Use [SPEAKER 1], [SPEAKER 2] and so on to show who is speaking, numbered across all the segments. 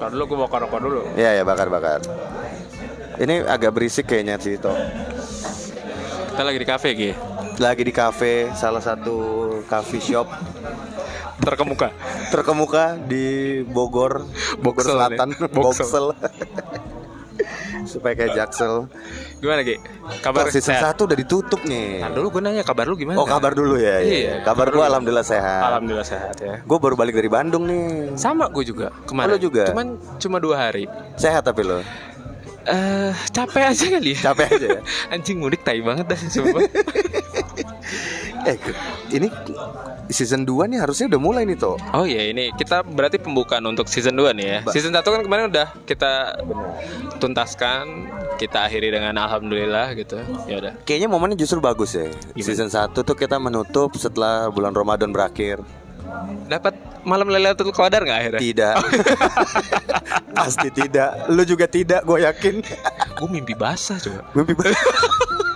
[SPEAKER 1] Kalau dulu gue bakar rokok dulu.
[SPEAKER 2] Iya ya bakar-bakar. Ini agak berisik kayaknya sih Tito.
[SPEAKER 1] Kita lagi di kafe Gi.
[SPEAKER 2] Lagi di kafe, salah satu coffee shop
[SPEAKER 1] Terkemuka.
[SPEAKER 2] terkemuka di Bogor, Bogor Selatan,
[SPEAKER 1] nih. Boxel.
[SPEAKER 2] Boxel. Supaya kayak Jaksel.
[SPEAKER 1] Gimana Gi? Kabar
[SPEAKER 2] Kabar season
[SPEAKER 1] sehat?
[SPEAKER 2] 1 udah ditutup nih.
[SPEAKER 1] Nah, dulu gue nanya kabar lu gimana?
[SPEAKER 2] Oh kabar dulu ya.
[SPEAKER 1] Iya,
[SPEAKER 2] Iya. Kabar
[SPEAKER 1] kabar
[SPEAKER 2] gua
[SPEAKER 1] dulu.
[SPEAKER 2] alhamdulillah sehat.
[SPEAKER 1] Alhamdulillah sehat ya.
[SPEAKER 2] Gue baru balik dari Bandung nih.
[SPEAKER 1] Sama gue juga kemarin.
[SPEAKER 2] Oh, lu juga?
[SPEAKER 1] Cuman cuma dua hari.
[SPEAKER 2] Sehat tapi lo.
[SPEAKER 1] Eh capek aja kali. ya.
[SPEAKER 2] Capek aja ya?
[SPEAKER 1] Anjing mudik tai banget dah sumpah.
[SPEAKER 2] Eh ini season 2 nih harusnya udah mulai nih toh.
[SPEAKER 1] Oh iya ini kita berarti pembukaan untuk season 2 nih ya.
[SPEAKER 2] Ba-
[SPEAKER 1] Season 1 kan kemarin udah kita tuntaskan, kita akhiri dengan alhamdulillah gitu. Ya udah.
[SPEAKER 2] Kayaknya momennya justru bagus ya.
[SPEAKER 1] Gimana?
[SPEAKER 2] Season 1 tuh kita menutup setelah bulan Ramadan berakhir.
[SPEAKER 1] Dapat malam Lailatul Qadar nggak akhirnya?
[SPEAKER 2] Tidak. Pasti tidak. Lu juga tidak, gue yakin.
[SPEAKER 1] Gue mimpi basah coba.
[SPEAKER 2] Mimpi banget.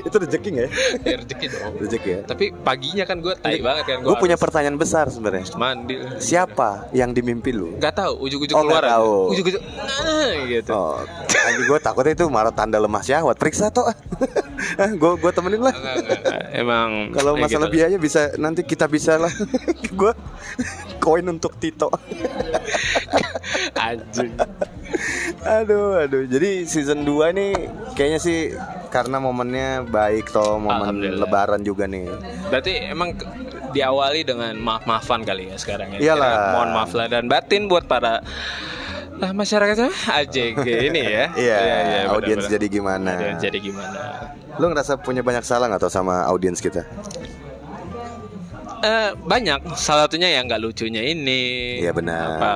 [SPEAKER 2] Itu rezeki nggak ya?
[SPEAKER 1] Ya, rezeki dong.
[SPEAKER 2] Rezeki ya.
[SPEAKER 1] Tapi paginya kan gue tai banget kan.
[SPEAKER 2] Gue punya pertanyaan besar sebenarnya.
[SPEAKER 1] mandi.
[SPEAKER 2] Siapa yang di mimpi lu?
[SPEAKER 1] Gak tahu ujuk-ujuk
[SPEAKER 2] Oh, nggak
[SPEAKER 1] keluar.
[SPEAKER 2] tahu.
[SPEAKER 1] Ujuk-ujuk. Nah, gitu.
[SPEAKER 2] Oh, gue takutnya itu marah tanda lemah syahwat. Periksa toh. gue gue temenin lah.
[SPEAKER 1] Enggak, enggak, enggak. Emang
[SPEAKER 2] Kalau
[SPEAKER 1] ya
[SPEAKER 2] masalah
[SPEAKER 1] gitu.
[SPEAKER 2] biaya bisa nanti kita bisa lah. gue koin untuk Tito.
[SPEAKER 1] Anjing.
[SPEAKER 2] aduh, aduh. Jadi season 2 nih kayaknya sih karena momennya baik toh, momen lebaran juga nih.
[SPEAKER 1] Berarti emang diawali dengan maaf-maafan kali ya sekarang ya.
[SPEAKER 2] Iyalah.
[SPEAKER 1] Mohon maaf lah dan batin buat para lah masyarakat AJG ini ya.
[SPEAKER 2] Iya,
[SPEAKER 1] benar,
[SPEAKER 2] audiens
[SPEAKER 1] benar.
[SPEAKER 2] jadi gimana?
[SPEAKER 1] Audiens jadi gimana?
[SPEAKER 2] Lu ngerasa punya banyak salah nggak tau sama audiens kita?
[SPEAKER 1] Eh, banyak salah satunya yang nggak lucunya ini
[SPEAKER 2] Iya, benar.
[SPEAKER 1] apa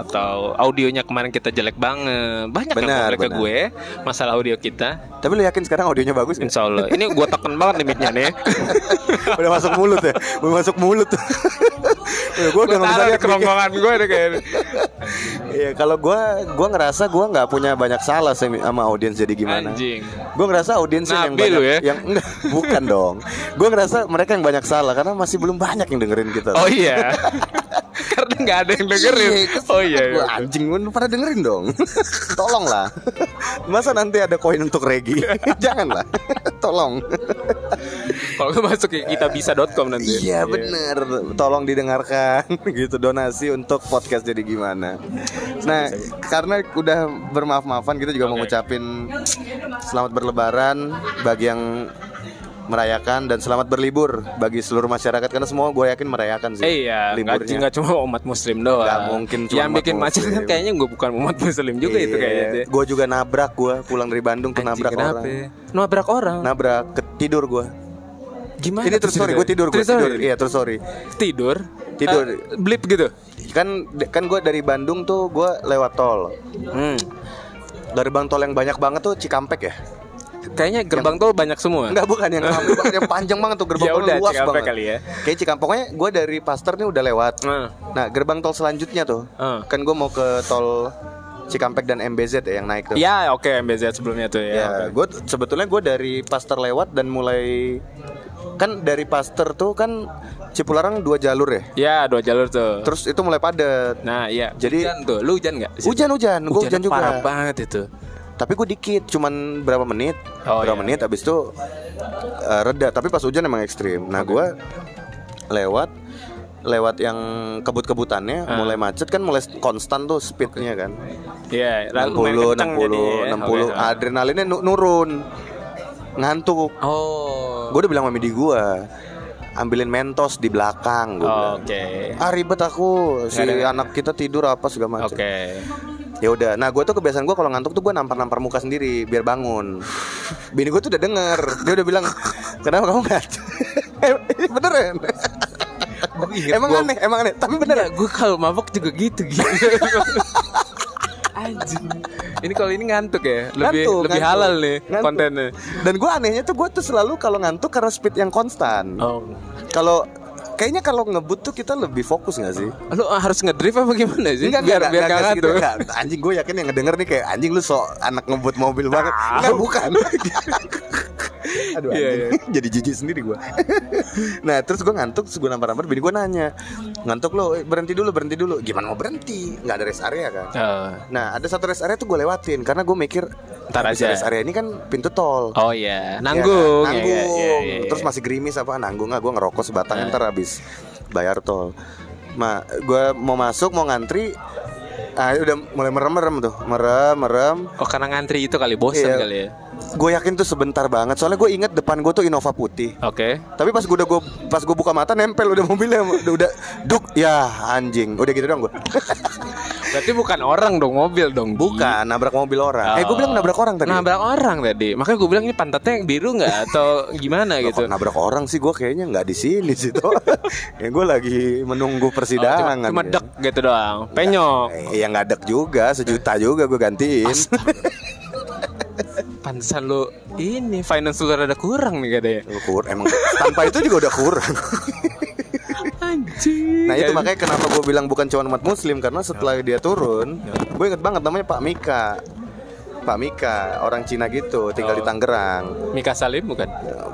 [SPEAKER 1] atau audionya kemarin kita jelek banget banyak yang
[SPEAKER 2] Benar,
[SPEAKER 1] ke
[SPEAKER 2] benar.
[SPEAKER 1] gue masalah audio kita
[SPEAKER 2] Tapi lu yakin sekarang audionya bagus nggak?
[SPEAKER 1] Insya Allah ini gue tekan banget nih mic-nya nih
[SPEAKER 2] udah masuk mulut ya, udah masuk mulut. ya, gue udah nggak bisa
[SPEAKER 1] kerongkongan gue deh kayak
[SPEAKER 2] Iya, kalau gue gue ngerasa gue nggak punya banyak salah sih sama audiens jadi gimana.
[SPEAKER 1] anjing
[SPEAKER 2] Gue ngerasa audiens yang banyak
[SPEAKER 1] ya?
[SPEAKER 2] yang enggak, bukan dong. Gue ngerasa mereka yang banyak salah karena masih belum banyak yang dengerin kita.
[SPEAKER 1] oh iya karena nggak ada yang dengerin oh iya,
[SPEAKER 2] Gua anjing lu pada dengerin dong. Tolong lah. Masa nanti ada koin untuk Regi? Janganlah. Tolong.
[SPEAKER 1] kalau masuk ke kitabisa.com nanti
[SPEAKER 2] Iya bener Tolong didengarkan gitu donasi untuk podcast jadi gimana. Nah karena udah bermaaf-maafan kita juga mau
[SPEAKER 1] Oke.
[SPEAKER 2] ngucapin selamat berlebaran bagi yang merayakan dan selamat berlibur bagi seluruh masyarakat karena semua gue yakin merayakan sih
[SPEAKER 1] Eh, iya,
[SPEAKER 2] liburnya.
[SPEAKER 1] nggak cuma umat muslim doang.
[SPEAKER 2] Nggak mungkin cuma
[SPEAKER 1] Yang bikin macet kan kayaknya gue bukan umat muslim juga itu kayaknya.
[SPEAKER 2] Gue juga nabrak gue pulang dari Bandung tuh nabrak
[SPEAKER 1] kenapa
[SPEAKER 2] orang.
[SPEAKER 1] ya? Nabrak orang.
[SPEAKER 2] Nabrak ke tidur gue.
[SPEAKER 1] Gimana?
[SPEAKER 2] Ini terus sorry gue tidur gue tidur. Iya terus sorry.
[SPEAKER 1] Tidur.
[SPEAKER 2] Tidur.
[SPEAKER 1] Eh, blip gitu.
[SPEAKER 2] Kan kan gue dari Bandung tuh gue lewat tol.
[SPEAKER 1] Hmm.
[SPEAKER 2] Gerbang tol yang banyak banget tuh Cikampek ya?
[SPEAKER 1] Kayaknya gerbang tol banyak semua.
[SPEAKER 2] Enggak bukan yang yang panjang banget tuh gerbang
[SPEAKER 1] Ya
[SPEAKER 2] tol
[SPEAKER 1] udah,
[SPEAKER 2] luas
[SPEAKER 1] Cikampek
[SPEAKER 2] banget.
[SPEAKER 1] kali ya.
[SPEAKER 2] Kayak Cikampek pokoknya gue dari Pasteur nih udah lewat.
[SPEAKER 1] Nah.
[SPEAKER 2] Nah gerbang tol selanjutnya tuh
[SPEAKER 1] Ah.
[SPEAKER 2] kan gue mau ke tol Cikampek dan MBZ ya yang naik tuh.
[SPEAKER 1] Ya oke MBZ sebelumnya tuh ya.
[SPEAKER 2] Ya,
[SPEAKER 1] oke.
[SPEAKER 2] gue sebetulnya gue dari Pasteur lewat dan mulai kan dari Pasteur tuh kan Cipularang dua jalur ya.
[SPEAKER 1] Ya dua jalur tuh.
[SPEAKER 2] Terus itu mulai padat.
[SPEAKER 1] Nah iya.
[SPEAKER 2] Jadi-
[SPEAKER 1] hujan tuh. Lu hujan nggak? di situ?
[SPEAKER 2] Hujan-hujan, gue hujan juga.
[SPEAKER 1] Parah banget itu.
[SPEAKER 2] Tapi gue dikit, cuman berapa menit,
[SPEAKER 1] Oh,
[SPEAKER 2] berapa
[SPEAKER 1] iya.
[SPEAKER 2] menit, abis itu eh, reda. Tapi pas hujan emang ekstrim. Nah gue lewat, lewat yang kebut-kebutannya,
[SPEAKER 1] Ah.
[SPEAKER 2] mulai macet kan, mulai konstan tuh speednya kan.
[SPEAKER 1] Iya.
[SPEAKER 2] 60,
[SPEAKER 1] main kenceng
[SPEAKER 2] 60,
[SPEAKER 1] jadi ya.
[SPEAKER 2] 60,
[SPEAKER 1] Oke.
[SPEAKER 2] adrenalinnya nu- nurun, ngantuk.
[SPEAKER 1] Oh.
[SPEAKER 2] Gue udah bilang sama midi gue, ambilin mentos di belakang. Gue bilang.
[SPEAKER 1] Oke.
[SPEAKER 2] Ah ribet aku, si
[SPEAKER 1] ada-
[SPEAKER 2] anak kita tidur apa segala macam.
[SPEAKER 1] Oke.
[SPEAKER 2] Ya udah, nah gue tuh kebiasaan gue kalau ngantuk tuh gue nampar-nampar muka sendiri biar bangun. Bini gue tuh udah denger, dia udah bilang, kenapa kamu? Ini beneran?
[SPEAKER 1] inget
[SPEAKER 2] emang
[SPEAKER 1] gua-
[SPEAKER 2] aneh, emang aneh, tapi beneran.
[SPEAKER 1] Gue kalau mabok juga gitu gitu. Anjing. Ini kalau ini ngantuk ya, lebih
[SPEAKER 2] Ngantuk,
[SPEAKER 1] lebih
[SPEAKER 2] ngantuk.
[SPEAKER 1] halal nih
[SPEAKER 2] Ngantuk.
[SPEAKER 1] kontennya.
[SPEAKER 2] Dan gue anehnya tuh gue tuh selalu kalau ngantuk karena speed yang konstan.
[SPEAKER 1] Oh.
[SPEAKER 2] Kalau kayaknya kalau ngebut tuh kita lebih fokus gak sih?
[SPEAKER 1] Lu harus ngedrift apa gimana sih?
[SPEAKER 2] Enggak,
[SPEAKER 1] biar
[SPEAKER 2] enggak,
[SPEAKER 1] biar
[SPEAKER 2] enggak,
[SPEAKER 1] gak
[SPEAKER 2] enggak
[SPEAKER 1] ngantuk.
[SPEAKER 2] enggak. Anjing gue yakin yang ngedenger nih kayak anjing lu sok anak ngebut mobil banget. Enggak bukan. Aduh
[SPEAKER 1] Iya,
[SPEAKER 2] anjing. Jadi jijik sendiri gue Nah terus gue ngantuk Terus gue nampar-nampar Bini gue nanya Ngantuk lo eh, berhenti dulu berhenti dulu Gimana mau berhenti Nggak ada rest area kan
[SPEAKER 1] Oh.
[SPEAKER 2] Nah ada satu rest area tuh gue lewatin Karena gue mikir
[SPEAKER 1] Ntar aja.
[SPEAKER 2] rest area ini kan pintu tol
[SPEAKER 1] Oh iya,
[SPEAKER 2] Ya
[SPEAKER 1] nanggung.
[SPEAKER 2] kan?
[SPEAKER 1] Ya,
[SPEAKER 2] nanggung.
[SPEAKER 1] ya, ya, ya, ya.
[SPEAKER 2] Terus masih gerimis apa nanggung nggak? Gue ngerokok sebatang
[SPEAKER 1] Nah.
[SPEAKER 2] ntar habis bayar tol. Ma, gue mau masuk mau ngantri. Ah udah mulai merem-merem tuh, merem, merem.
[SPEAKER 1] Oh karena ngantri itu kali bosen
[SPEAKER 2] Iya.
[SPEAKER 1] kali ya.
[SPEAKER 2] Gue yakin tuh sebentar banget. Soalnya gue inget depan gue tuh Innova putih.
[SPEAKER 1] Oke.
[SPEAKER 2] Tapi pas gue udah gue pas gue buka mata nempel udah mobilnya udah, udah duk ya anjing udah gitu dong gue
[SPEAKER 1] Berarti bukan orang dong, mobil dong.
[SPEAKER 2] Bukan nabrak mobil orang eh gue bilang nabrak orang tadi
[SPEAKER 1] Nabrak orang tadi. Makanya gue bilang ini pantatnya yang biru nggak atau gimana
[SPEAKER 2] Loh,
[SPEAKER 1] gitu.
[SPEAKER 2] nabrak orang sih gue kayaknya nggak di sini sih tuh ya gue lagi menunggu
[SPEAKER 1] Oh,
[SPEAKER 2] persidangan
[SPEAKER 1] cuma, cuma
[SPEAKER 2] ya.
[SPEAKER 1] dek gitu doang. Penyok.
[SPEAKER 2] Eh, ya nggak dek juga sejuta juga gue gantiin
[SPEAKER 1] Pantesan lu ini finance lu rada kurang nih katanya.
[SPEAKER 2] Lu kur emang tanpa itu juga udah kurang
[SPEAKER 1] Anjing.
[SPEAKER 2] nah itu makanya kenapa gue bilang bukan cuma umat muslim karena setelah dia turun gue inget banget namanya Pak Mika Pak Mika orang Cina gitu tinggal di
[SPEAKER 1] Oh.
[SPEAKER 2] Tangerang
[SPEAKER 1] Mika Salim bukan?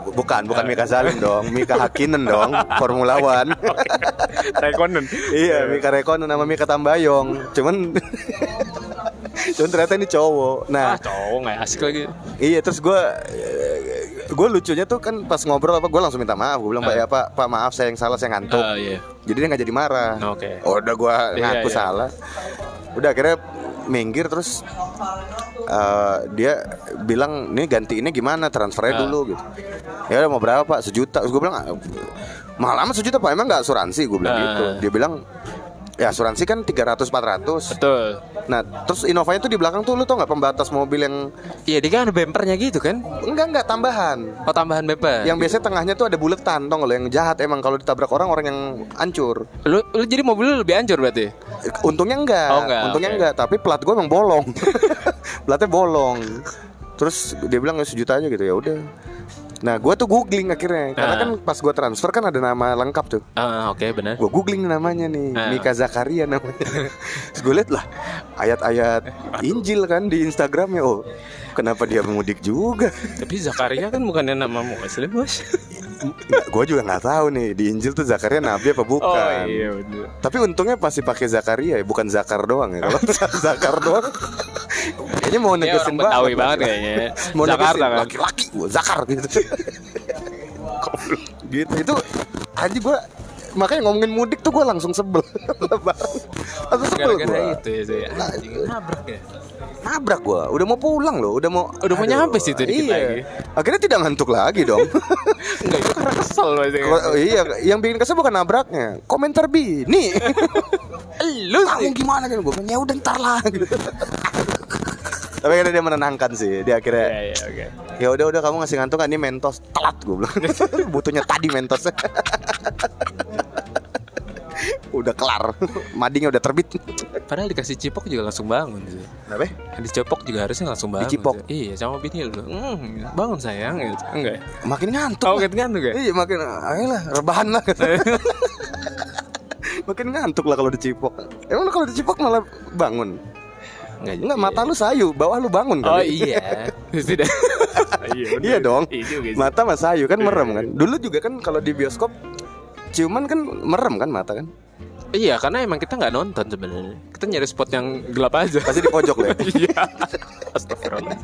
[SPEAKER 2] bukan bukan Mika Salim dong Mika Hakinen dong Formula One
[SPEAKER 1] Rekonen.
[SPEAKER 2] iya Mika Rekonen nama Mika Tambayong cuman cuman ternyata ini cowok nah
[SPEAKER 1] Ah, cowok nggak asik lagi.
[SPEAKER 2] Iya terus gue gue lucunya tuh kan pas ngobrol apa gue langsung minta maaf gue bilang pak
[SPEAKER 1] Ah.
[SPEAKER 2] ya pak pak maaf saya yang salah saya ngantuk
[SPEAKER 1] Ah, iya.
[SPEAKER 2] jadi dia nggak jadi marah
[SPEAKER 1] Oke.
[SPEAKER 2] oh, udah gue
[SPEAKER 1] Iya,
[SPEAKER 2] ngaku
[SPEAKER 1] iya.
[SPEAKER 2] salah udah akhirnya minggir terus eh, dia bilang nih gantiinnya gimana transfernya
[SPEAKER 1] Ah.
[SPEAKER 2] dulu gitu ya udah mau berapa pak sejuta terus gue bilang "Ah, mahal amat sejuta pak emang nggak asuransi gue bilang
[SPEAKER 1] Ah.
[SPEAKER 2] gitu dia bilang ya asuransi kan 300 400
[SPEAKER 1] Betul.
[SPEAKER 2] nah terus Innovanya tuh di belakang tuh lu tau nggak pembatas mobil yang
[SPEAKER 1] Iya, dia kan ada bempernya gitu kan?
[SPEAKER 2] enggak enggak tambahan
[SPEAKER 1] Oh, tambahan bemper.
[SPEAKER 2] yang biasanya tengahnya tuh ada buletan tau nggak lo yang jahat emang kalau ditabrak orang orang yang hancur
[SPEAKER 1] lu, lu jadi mobil lu lebih hancur berarti?
[SPEAKER 2] untungnya enggak,
[SPEAKER 1] Oh, enggak,
[SPEAKER 2] untungnya
[SPEAKER 1] oke.
[SPEAKER 2] enggak tapi plat gue emang bolong platnya bolong terus dia bilang ya sejuta aja gitu ya udah nah gue tuh googling akhirnya karena
[SPEAKER 1] Ah.
[SPEAKER 2] kan pas gue transfer kan ada nama lengkap tuh
[SPEAKER 1] Ah, oke benar.
[SPEAKER 2] gue googling namanya nih
[SPEAKER 1] Ah.
[SPEAKER 2] Mika Zakaria namanya terus gue liat lah ayat-ayat Injil kan di Instagramnya oh kenapa dia mudik juga
[SPEAKER 1] Tapi Zakaria kan bukannya nama muslim, Bos.
[SPEAKER 2] gue juga nggak tahu nih di Injil tuh Zakaria nabi apa bukan
[SPEAKER 1] Oh iya.
[SPEAKER 2] Tapi untungnya pasti pakai Zakaria ya, bukan Zakar doang ya. Kalau Zakar doang, kayaknya mau negesin
[SPEAKER 1] Betawi
[SPEAKER 2] banget.
[SPEAKER 1] banget kayaknya.
[SPEAKER 2] Mau
[SPEAKER 1] Jakarta
[SPEAKER 2] negesin
[SPEAKER 1] kan.
[SPEAKER 2] laki-laki, gua Zakar gitu. gitu itu aja gue makanya ngomongin mudik tuh gue langsung sebel Lebaran. langsung sebel gue
[SPEAKER 1] itu ya, sih. Anjing, nabrak ya.
[SPEAKER 2] nabrak gue udah mau pulang loh udah mau
[SPEAKER 1] Udah mau nyampe situ dikit
[SPEAKER 2] iya.
[SPEAKER 1] lagi.
[SPEAKER 2] akhirnya tidak ngantuk lagi dong
[SPEAKER 1] Enggak, itu karena kesel Bos.
[SPEAKER 2] Kalau- iya yang bikin kesel bukan nabraknya komentar bini
[SPEAKER 1] Lu
[SPEAKER 2] kamu gimana kan gue ya udah ntar lah gitu. tapi akhirnya dia menenangkan sih dia akhirnya
[SPEAKER 1] Iya, iya, oke.
[SPEAKER 2] ya udah udah kamu ngasih ngantuk kan ini mentos telat gue bilang butuhnya tadi mentosnya udah kelar madingnya udah terbit
[SPEAKER 1] Padahal dikasih cipok juga langsung bangun sih.
[SPEAKER 2] kenapa
[SPEAKER 1] Dicopok juga harusnya langsung bangun.
[SPEAKER 2] Dicipok?
[SPEAKER 1] sih. Iya, sama bini lu. Hmm, bangun sayang gitu. Enggak. ya?
[SPEAKER 2] makin ngantuk
[SPEAKER 1] Oh, gitu kan tuh,
[SPEAKER 2] iya makin ayolah rebahan lah makin ngantuk lah kalau dicipok emang kalau dicipok malah bangun
[SPEAKER 1] Enggak.
[SPEAKER 2] Enggak, mata lu sayu, bawah lu bangun
[SPEAKER 1] Oh
[SPEAKER 2] kali.
[SPEAKER 1] iya. Tidak. iya.
[SPEAKER 2] Iya dong.
[SPEAKER 1] Iya.
[SPEAKER 2] Mata mas sayu kan merem kan. Dulu juga kan kalau di bioskop ciuman kan merem kan mata kan.
[SPEAKER 1] Iya, karena emang kita nggak nonton sebenarnya. Kita nyari spot yang gelap aja.
[SPEAKER 2] Pasti di pojok lah. ya.
[SPEAKER 1] Iya. Astagfirullah.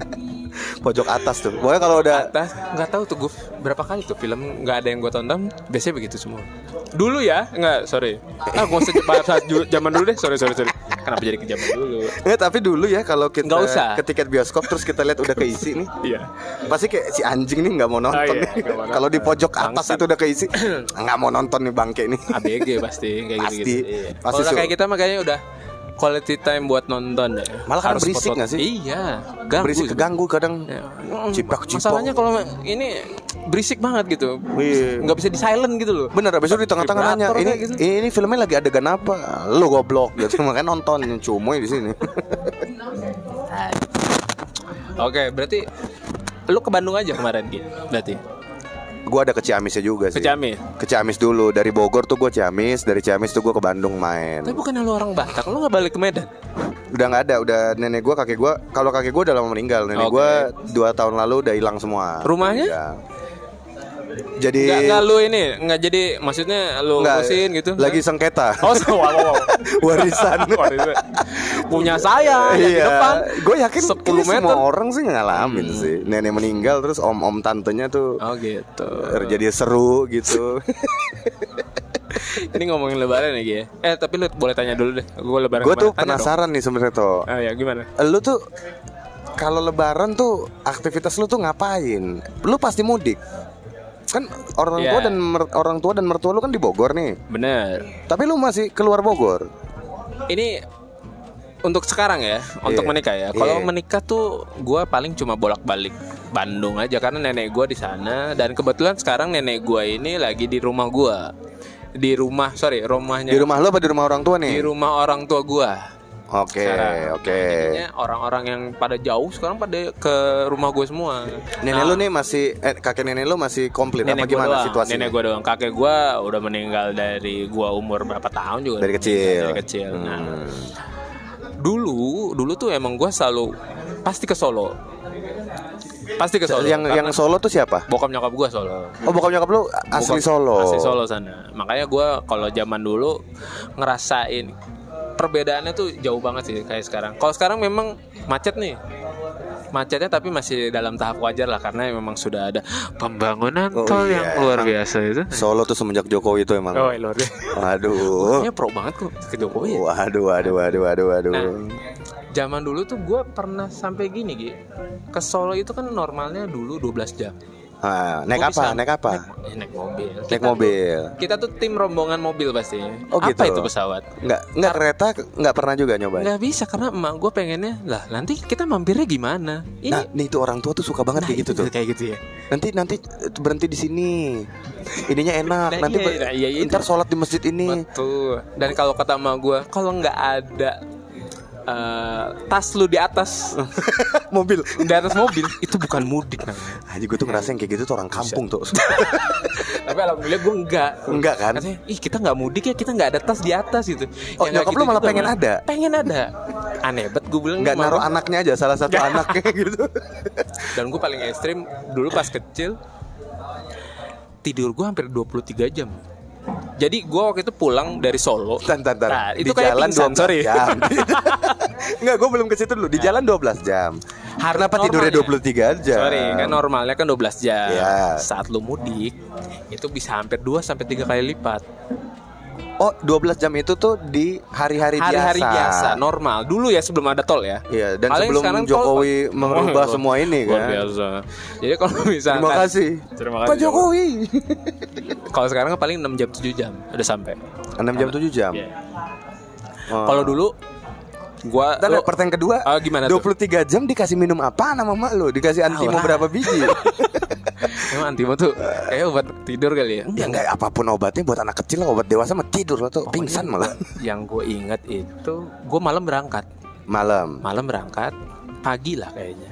[SPEAKER 2] Pojok atas tuh. Pokoknya kalau udah
[SPEAKER 1] Atas nggak tahu tuh gue berapa kali tuh film nggak ada yang gue tonton biasanya begitu semua. Dulu ya, nggak sorry. Ah, gue bahas ju- zaman dulu deh. Sorry sorry sorry. Kenapa jadi ke zaman dulu?
[SPEAKER 2] Eh tapi dulu ya kalau kita
[SPEAKER 1] Nggak usah.
[SPEAKER 2] ke tiket bioskop terus kita lihat udah keisi nih
[SPEAKER 1] Iya.
[SPEAKER 2] pasti kayak si anjing nih nggak mau nonton
[SPEAKER 1] iya,
[SPEAKER 2] nih.
[SPEAKER 1] nggak mau
[SPEAKER 2] kalau di
[SPEAKER 1] nonton.
[SPEAKER 2] pojok atas
[SPEAKER 1] Bangsat.
[SPEAKER 2] itu udah keisi nggak mau nonton nih bangke nih
[SPEAKER 1] ABG pasti kayak
[SPEAKER 2] Pasti.
[SPEAKER 1] Gitu. Iya.
[SPEAKER 2] Pasti
[SPEAKER 1] Kalau kayak kita makanya udah quality time buat nonton deh.
[SPEAKER 2] Malah kan
[SPEAKER 1] Harus
[SPEAKER 2] berisik nggak sih?
[SPEAKER 1] Iya, ganggu.
[SPEAKER 2] berisik keganggu kadang
[SPEAKER 1] Ya.
[SPEAKER 2] cipak cipak
[SPEAKER 1] Masalahnya kalau ini berisik banget gitu.
[SPEAKER 2] Iya.
[SPEAKER 1] Nggak bisa di silent gitu loh.
[SPEAKER 2] Bener itu di tengah-tengah nanya ini
[SPEAKER 1] gitu.
[SPEAKER 2] ini filmnya lagi adegan apa? Lu goblok gitu makanya nonton cumoy di sini.
[SPEAKER 1] Oke, berarti lu ke Bandung aja kemarin gitu. Berarti.
[SPEAKER 2] Gue ada ke Ciamisnya juga sih.
[SPEAKER 1] Ke Ciamis?
[SPEAKER 2] Ke Ciamis dulu. Dari Bogor tuh gue Ciamis, dari Ciamis tuh gue ke Bandung main.
[SPEAKER 1] Tapi bukannya lu orang Batak, lu gak balik ke Medan?
[SPEAKER 2] Udah nggak ada, udah nenek gue, kakek gue. Kalau kakek gue udah lama meninggal, nenek
[SPEAKER 1] Oke.
[SPEAKER 2] gue dua tahun lalu udah hilang semua.
[SPEAKER 1] Rumahnya?
[SPEAKER 2] Meninggal. Jadi
[SPEAKER 1] Gak, gak lu ini, gak jadi maksudnya lu
[SPEAKER 2] nggak,
[SPEAKER 1] urusin gitu?
[SPEAKER 2] Lagi sengketa.
[SPEAKER 1] Oh, wow, wow, wow.
[SPEAKER 2] Warisan.
[SPEAKER 1] Punya saya yang di depan.
[SPEAKER 2] Gue yakin
[SPEAKER 1] 10
[SPEAKER 2] kayaknya
[SPEAKER 1] meter.
[SPEAKER 2] semua orang sih ngalamin sih. Nenek meninggal terus om-om tantenya tuh
[SPEAKER 1] Oh gitu.
[SPEAKER 2] jadi seru gitu.
[SPEAKER 1] Ini ngomongin lebaran lagi ya. Eh tapi lu boleh tanya dulu deh. Gue lebaran
[SPEAKER 2] gue tuh penasaran nih sebenarnya tuh.
[SPEAKER 1] dong. Oh ya gimana?
[SPEAKER 2] Lu tuh kalau lebaran tuh aktivitas lu tuh ngapain? Lu pasti mudik. Kan orang tua
[SPEAKER 1] Iya.
[SPEAKER 2] dan orang tua dan mertua lu kan di Bogor nih.
[SPEAKER 1] Bener.
[SPEAKER 2] Tapi lu masih keluar Bogor.
[SPEAKER 1] Ini untuk sekarang ya, untuk
[SPEAKER 2] Iya.
[SPEAKER 1] menikah ya. Kalau
[SPEAKER 2] Iya.
[SPEAKER 1] menikah tuh gue paling cuma bolak-balik Bandung aja karena nenek gue di sana dan kebetulan sekarang nenek gue ini lagi di rumah gue. Di rumah, sorry, rumahnya
[SPEAKER 2] Di rumah lu apa di rumah orang tua
[SPEAKER 1] di
[SPEAKER 2] nih?
[SPEAKER 1] rumah orang tua gue.
[SPEAKER 2] Oke, oke.
[SPEAKER 1] Nah, jadinya orang-orang yang pada jauh sekarang pada ke rumah gue semua.
[SPEAKER 2] Nenek
[SPEAKER 1] Nah,
[SPEAKER 2] lu nih masih eh, kakek nenek lu masih komplit apa gimana
[SPEAKER 1] doang,
[SPEAKER 2] situasinya?
[SPEAKER 1] nenek gue doang. Kakek gue udah meninggal dari gue umur berapa tahun juga.
[SPEAKER 2] Dari kecil.
[SPEAKER 1] Dari kecil. Nah,
[SPEAKER 2] Hmm.
[SPEAKER 1] dulu dulu tuh emang gue selalu pasti ke Solo. Pasti ke Solo.
[SPEAKER 2] yang yang Solo tuh siapa?
[SPEAKER 1] bokap nyokap gue Solo.
[SPEAKER 2] Oh, bokap nyokap lu asli
[SPEAKER 1] Bokap-
[SPEAKER 2] Solo.
[SPEAKER 1] Asli Solo sana. Makanya gue kalau zaman dulu ngerasain perbedaannya tuh jauh banget sih kayak sekarang. Kalau sekarang memang macet nih. Macetnya tapi masih dalam tahap wajar lah karena memang sudah ada pembangunan
[SPEAKER 2] Oh,
[SPEAKER 1] tol
[SPEAKER 2] iya.
[SPEAKER 1] yang luar biasa itu.
[SPEAKER 2] Solo tuh semenjak Jokowi itu emang.
[SPEAKER 1] Oh, luar biasa.
[SPEAKER 2] Waduh.
[SPEAKER 1] Pokoknya pro banget kok ke Jokowi. ya.
[SPEAKER 2] Waduh, waduh, waduh, waduh, waduh.
[SPEAKER 1] Nah, zaman dulu tuh gue pernah sampai gini Gi Ke Solo itu kan normalnya dulu 12 jam
[SPEAKER 2] Nah, naik apa?
[SPEAKER 1] bisa-
[SPEAKER 2] Naik apa?
[SPEAKER 1] Naik, eh, naik mobil
[SPEAKER 2] Naik
[SPEAKER 1] Kita-
[SPEAKER 2] mobil.
[SPEAKER 1] Kita tuh tim rombongan mobil pasti
[SPEAKER 2] Oh,
[SPEAKER 1] Apa
[SPEAKER 2] gitu.
[SPEAKER 1] itu pesawat?
[SPEAKER 2] Enggak, enggak kereta, enggak pernah juga nyobain.
[SPEAKER 1] Nggak bisa karena emak gue pengennya Lah nanti kita mampirnya gimana? Ini
[SPEAKER 2] Nah, nih itu orang tua tuh suka banget
[SPEAKER 1] Nah,
[SPEAKER 2] kayak gitu
[SPEAKER 1] itu
[SPEAKER 2] tuh.
[SPEAKER 1] Kayak gitu ya
[SPEAKER 2] Nanti nanti berhenti di sini. Ininya enak.
[SPEAKER 1] Nah,
[SPEAKER 2] nanti
[SPEAKER 1] iya, nah, iya, itu.
[SPEAKER 2] ntar sholat di masjid ini.
[SPEAKER 1] Betul Dan kalau kata emak gue Kalau nggak ada eh, Tas lu di atas
[SPEAKER 2] Mobil.
[SPEAKER 1] Di atas mobil Itu bukan mudik namanya
[SPEAKER 2] Aja gue tuh ngerasa yang kayak gitu tuh orang kampung tuh.
[SPEAKER 1] Tapi alhamdulillah gue enggak
[SPEAKER 2] Enggak kan?
[SPEAKER 1] Katanya, ih kita nggak mudik ya, kita nggak ada tas di atas gitu.
[SPEAKER 2] Oh,
[SPEAKER 1] nggak
[SPEAKER 2] nyokap lu malah
[SPEAKER 1] juga,
[SPEAKER 2] pengen
[SPEAKER 1] malah.
[SPEAKER 2] ada?
[SPEAKER 1] Pengen ada. Aneh banget gue bilang.
[SPEAKER 2] Enggak
[SPEAKER 1] "Mama."
[SPEAKER 2] naruh anaknya aja, salah satu anaknya gitu.
[SPEAKER 1] Dan gue paling ekstrim dulu pas kecil tidur gue hampir 23 jam. Jadi gue waktu itu pulang dari Solo.
[SPEAKER 2] Tan, tan, tan.
[SPEAKER 1] Nah,
[SPEAKER 2] di
[SPEAKER 1] itu kayak
[SPEAKER 2] jalan
[SPEAKER 1] pingsan,
[SPEAKER 2] 12
[SPEAKER 1] sorry.
[SPEAKER 2] jam. Enggak, gue belum ke situ dulu. Di jalan 12 jam.
[SPEAKER 1] Harus
[SPEAKER 2] Kenapa tidurnya
[SPEAKER 1] normalnya.
[SPEAKER 2] 23 jam?
[SPEAKER 1] Sorry, kan normalnya kan 12 jam.
[SPEAKER 2] Iya.
[SPEAKER 1] Saat lu mudik itu bisa hampir 2 sampai 3 kali lipat.
[SPEAKER 2] Oh, 12 jam itu tuh di hari-hari biasa.
[SPEAKER 1] Hari-hari biasa, normal. Dulu ya sebelum ada tol ya.
[SPEAKER 2] Iya, dan
[SPEAKER 1] Paling
[SPEAKER 2] sebelum
[SPEAKER 1] sekarang tol-
[SPEAKER 2] Jokowi merubah
[SPEAKER 1] Oh,
[SPEAKER 2] semua ini
[SPEAKER 1] luar
[SPEAKER 2] kan.
[SPEAKER 1] biasa. Jadi kalau misalkan
[SPEAKER 2] Terima kasih.
[SPEAKER 1] Terima
[SPEAKER 2] Pak
[SPEAKER 1] kasih.
[SPEAKER 2] Jokowi.
[SPEAKER 1] Kalau sekarang kan paling 6 jam 7 jam udah sampai.
[SPEAKER 2] 6 jam 7 jam.
[SPEAKER 1] Iya.
[SPEAKER 2] Oh.
[SPEAKER 1] Kalau dulu gua
[SPEAKER 2] Ntar
[SPEAKER 1] lu-
[SPEAKER 2] pertanyaan kedua
[SPEAKER 1] Ah, gimana tuh?
[SPEAKER 2] 23 jam dikasih minum apa nama mak lu? Dikasih antimo berapa biji?
[SPEAKER 1] emang antimo tuh kayak obat tidur kali ya.
[SPEAKER 2] ya enggak apa pun obatnya buat anak kecil obat dewasa mah tidur lah tuh pingsan malah
[SPEAKER 1] Yang gue ingat itu gue malam berangkat.
[SPEAKER 2] malam
[SPEAKER 1] Malam berangkat pagi lah kayaknya.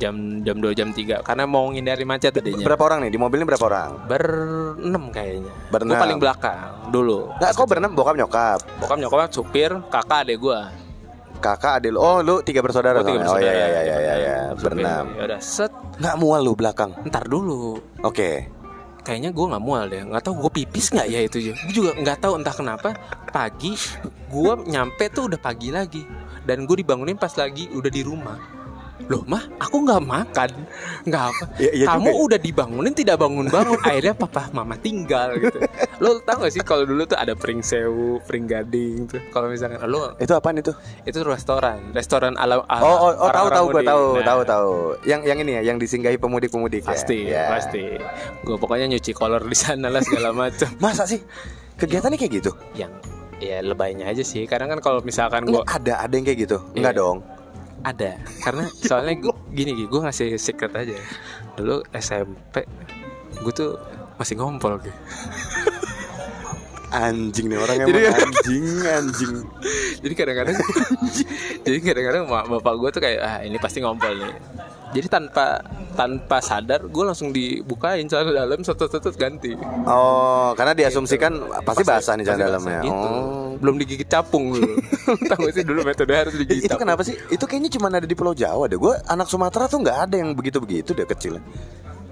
[SPEAKER 1] Jam jam 2 jam 3 karena mau ngindari macet tadinya.
[SPEAKER 2] berapa orang nih di mobilnya berapa orang
[SPEAKER 1] Berenam kayaknya.
[SPEAKER 2] Berenam.
[SPEAKER 1] Gue paling belakang dulu.
[SPEAKER 2] Nggak, kok berenam bokap nyokap
[SPEAKER 1] Bokap nyokap supir, kakak adek gue.
[SPEAKER 2] Kakak adil oh lu tiga bersaudara
[SPEAKER 1] Oh, tiga
[SPEAKER 2] soalnya. oh iya
[SPEAKER 1] bersaudara.
[SPEAKER 2] iya iya iya ya.
[SPEAKER 1] Supir.
[SPEAKER 2] berenam
[SPEAKER 1] Ya udah set.
[SPEAKER 2] nggak mual lu belakang
[SPEAKER 1] Ntar dulu.
[SPEAKER 2] oke
[SPEAKER 1] kayaknya gue nggak mual deh nggak tahu gue pipis nggak ya itu gue juga nggak tahu entah kenapa pagi gue nyampe tuh udah pagi lagi dan gue dibangunin pas lagi udah di rumah loh mah aku nggak makan. Nggak apa.
[SPEAKER 2] Ya, iya
[SPEAKER 1] kamu
[SPEAKER 2] juga ya.
[SPEAKER 1] udah dibangunin tidak bangun bangun akhirnya papa mama tinggal gitu. Lo tau gak sih kalau dulu tuh ada pring sewu pring gading tuh kalau misalkan lo
[SPEAKER 2] itu apaan itu?
[SPEAKER 1] Itu restoran. Restoran ala, ala
[SPEAKER 2] oh oh, oh tahu tahu gue tahu
[SPEAKER 1] Nah,
[SPEAKER 2] tahu tahu. Yang yang ini ya yang disinggahi pemudik pemudik
[SPEAKER 1] pasti
[SPEAKER 2] ya? Ya.
[SPEAKER 1] pasti. Gue pokoknya nyuci kolor di sana lah segala macam
[SPEAKER 2] masa sih? Kegiatannya kayak gitu?
[SPEAKER 1] Yang ya lebaynya aja sih. Kadang kan kalau misalkan gue
[SPEAKER 2] ada ada yang kayak gitu? Enggak
[SPEAKER 1] Iya.
[SPEAKER 2] dong
[SPEAKER 1] ada. Karena soalnya gu- gini gini gue ngasih secret aja. Dulu SMP gue tuh masih ngompol gitu
[SPEAKER 2] anjing nih orang
[SPEAKER 1] Jadi-
[SPEAKER 2] emang anjing anjing
[SPEAKER 1] jadi kadang-kadang jadi kadang-kadang bapak gue tuh kayak ah ini pasti ngompol nih jadi tanpa tanpa sadar gue langsung dibukain celana dalam satu-satu ganti
[SPEAKER 2] Oh, karena diasumsikan pasti basah nih
[SPEAKER 1] Pasti
[SPEAKER 2] celana dalamnya.
[SPEAKER 1] gitu.
[SPEAKER 2] Oh.
[SPEAKER 1] belum digigit capung dulu tahu sih dulu metode harus digigit
[SPEAKER 2] Itu
[SPEAKER 1] capung
[SPEAKER 2] kenapa sih? Itu kayaknya cuma ada di Pulau Jawa deh. Gue anak Sumatera tuh nggak ada yang begitu-begitu deh kecil.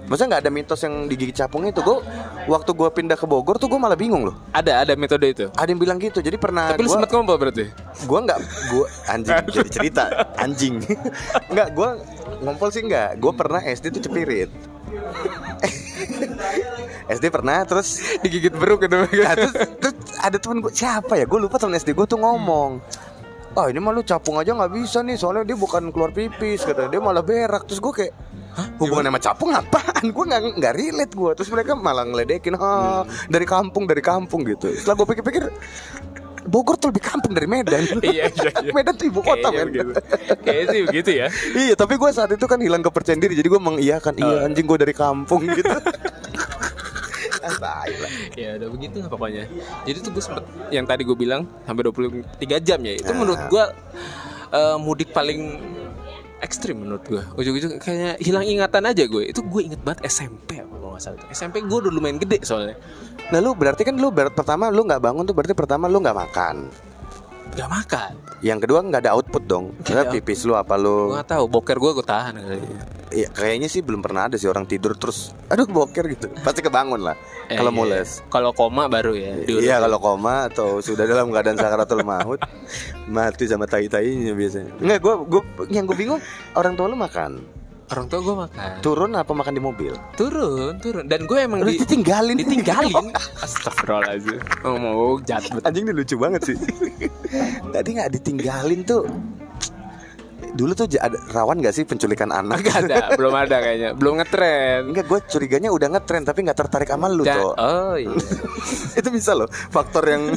[SPEAKER 2] Maksudnya nggak ada mitos yang digigit capung itu. Gue waktu gue pindah ke Bogor tuh gue malah bingung loh.
[SPEAKER 1] ada ada metode itu
[SPEAKER 2] Ada yang bilang gitu. Jadi pernah
[SPEAKER 1] tapi lu sempat ngompol berarti
[SPEAKER 2] Gua nggak, gua anjing jadi cerita anjing. Nggak, gua ngompol sih nggak. Gua pernah SD tuh cepirit. SD pernah terus
[SPEAKER 1] digigit beruk gitu
[SPEAKER 2] nah, terus, terus ada temen gue siapa ya gue lupa temen SD gue tuh ngomong ah ini mah lu capung aja nggak bisa nih soalnya dia bukan keluar pipis kata dia malah berak. Terus gue kayak hubungan sama capung apaan? Gue nggak nggak relate gue terus mereka malah ngeledekin ah dari kampung dari kampung gitu. Setelah gue pikir-pikir Bogor tuh lebih kampung dari Medan.
[SPEAKER 1] Iya, iya, iya.
[SPEAKER 2] Medan tuh ibu kota
[SPEAKER 1] begitu. Kayaknya sih begitu ya.
[SPEAKER 2] Iya tapi gue saat itu kan hilang kepercayaan diri Jadi gue mengiyakan Iya
[SPEAKER 1] Oh.
[SPEAKER 2] anjing gue dari kampung gitu.
[SPEAKER 1] Ya udah begitu lah pokoknya. Jadi tuh gue sempet yang tadi gue bilang sampai 23 jam ya. Itu menurut gue eh, mudik paling ekstrim menurut gue ujung-ujung kayaknya hilang ingatan aja gue itu gue inget banget SMP kalau nggak salah tuh. SMP gue udah lumayan gede soalnya.
[SPEAKER 2] Nah lu berarti kan lu ber- pertama lu nggak bangun tuh berarti pertama lu nggak makan
[SPEAKER 1] gak makan.
[SPEAKER 2] Yang kedua nggak ada output dong. Karena pipis lu apa lu?
[SPEAKER 1] Nggak tahu boker gue gue tahan kali.
[SPEAKER 2] Iya kayaknya sih belum pernah ada sih orang tidur terus Aduh boker gitu. Pasti kebangun lah
[SPEAKER 1] Eh,
[SPEAKER 2] Kalau
[SPEAKER 1] iya.
[SPEAKER 2] mules.
[SPEAKER 1] Kalau koma baru ya diurut.
[SPEAKER 2] Iya kalau koma atau sudah dalam keadaan sakaratul maut Mati sama tai-tainya biasanya. Enggak gue, gue yang gue bingung Orang tua lu makan
[SPEAKER 1] orang tua gue makan
[SPEAKER 2] Turun apa makan di mobil
[SPEAKER 1] turun turun dan gue emang
[SPEAKER 2] Lu
[SPEAKER 1] di,
[SPEAKER 2] ditinggalin
[SPEAKER 1] ditinggalin astagfirullahaladzim oh, mau betul
[SPEAKER 2] Anjing ini lucu banget sih Tadi nggak ditinggalin tuh Dulu tuh ada, rawan gak sih penculikan anak?
[SPEAKER 1] Gak ada, belum ada kayaknya, belum ngetren.
[SPEAKER 2] Enggak, gue curiganya udah ngetren tapi nggak tertarik sama lu tuh.
[SPEAKER 1] oh iya,
[SPEAKER 2] Itu bisa loh, faktor yang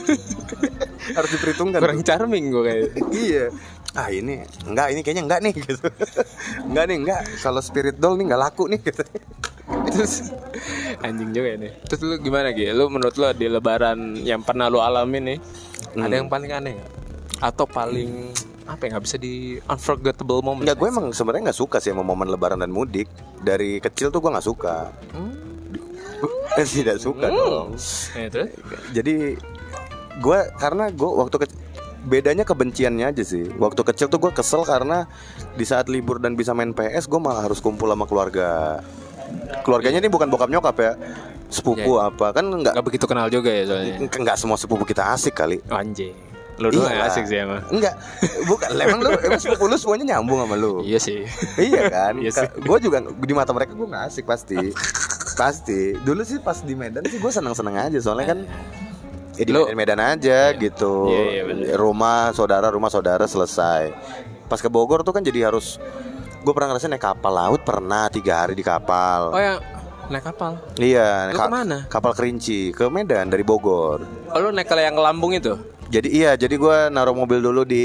[SPEAKER 2] harus diperhitungkan.
[SPEAKER 1] kurang charming gue kayak.
[SPEAKER 2] iya. Ah ini enggak ini kayaknya enggak nih gitu. enggak nih enggak. Kalau spirit doll nih enggak laku nih gitu.
[SPEAKER 1] Terus anjing juga nih. Terus lu gimana Gi? Lu menurut lu di lebaran yang pernah lu alamin nih,
[SPEAKER 2] Hmm.
[SPEAKER 1] ada yang paling aneh gak? Atau paling apa ya nggak bisa di unforgettable moment?
[SPEAKER 2] Enggak, gue emang sebenarnya nggak suka sih sama momen lebaran dan mudik. Dari kecil tuh gue nggak suka. Eh, Tidak suka dong.
[SPEAKER 1] Ya, terus?
[SPEAKER 2] Jadi gue karena gue waktu kecil bedanya kebenciannya aja sih. Waktu kecil tuh gue kesel karena di saat libur dan bisa main PS gue malah harus kumpul sama keluarga. Keluarganya ini bukan bokap nyokap ya, sepupu
[SPEAKER 1] Iya.
[SPEAKER 2] apa kan nggak
[SPEAKER 1] Gak begitu kenal juga ya soalnya.
[SPEAKER 2] nggak semua sepupu kita asik kali.
[SPEAKER 1] Anjing. Lu doang
[SPEAKER 2] Iya.
[SPEAKER 1] asik sih emang.
[SPEAKER 2] Enggak, bukan. Emang lu emang sepupu lu semuanya nyambung sama lu.
[SPEAKER 1] Iya sih.
[SPEAKER 2] iya kan?
[SPEAKER 1] Iya sih.
[SPEAKER 2] gue juga di mata mereka gue nggak asik pasti. pasti. Dulu sih pas di Medan sih gue seneng-seneng aja soalnya kan ya di
[SPEAKER 1] Lu-
[SPEAKER 2] Medan, Medan aja gitu.
[SPEAKER 1] Iya, iya,
[SPEAKER 2] rumah saudara, rumah saudara selesai. Pas ke Bogor tuh kan jadi harus gue pernah ngerasain naik kapal laut pernah tiga hari di kapal.
[SPEAKER 1] Oh yang naik kapal.
[SPEAKER 2] Iya,
[SPEAKER 1] Lu ke mana?
[SPEAKER 2] Kapal kerinci ke Medan dari Bogor.
[SPEAKER 1] Oh lu naik kalau yang ke Lambung itu?
[SPEAKER 2] Jadi iya, jadi gue naruh mobil dulu di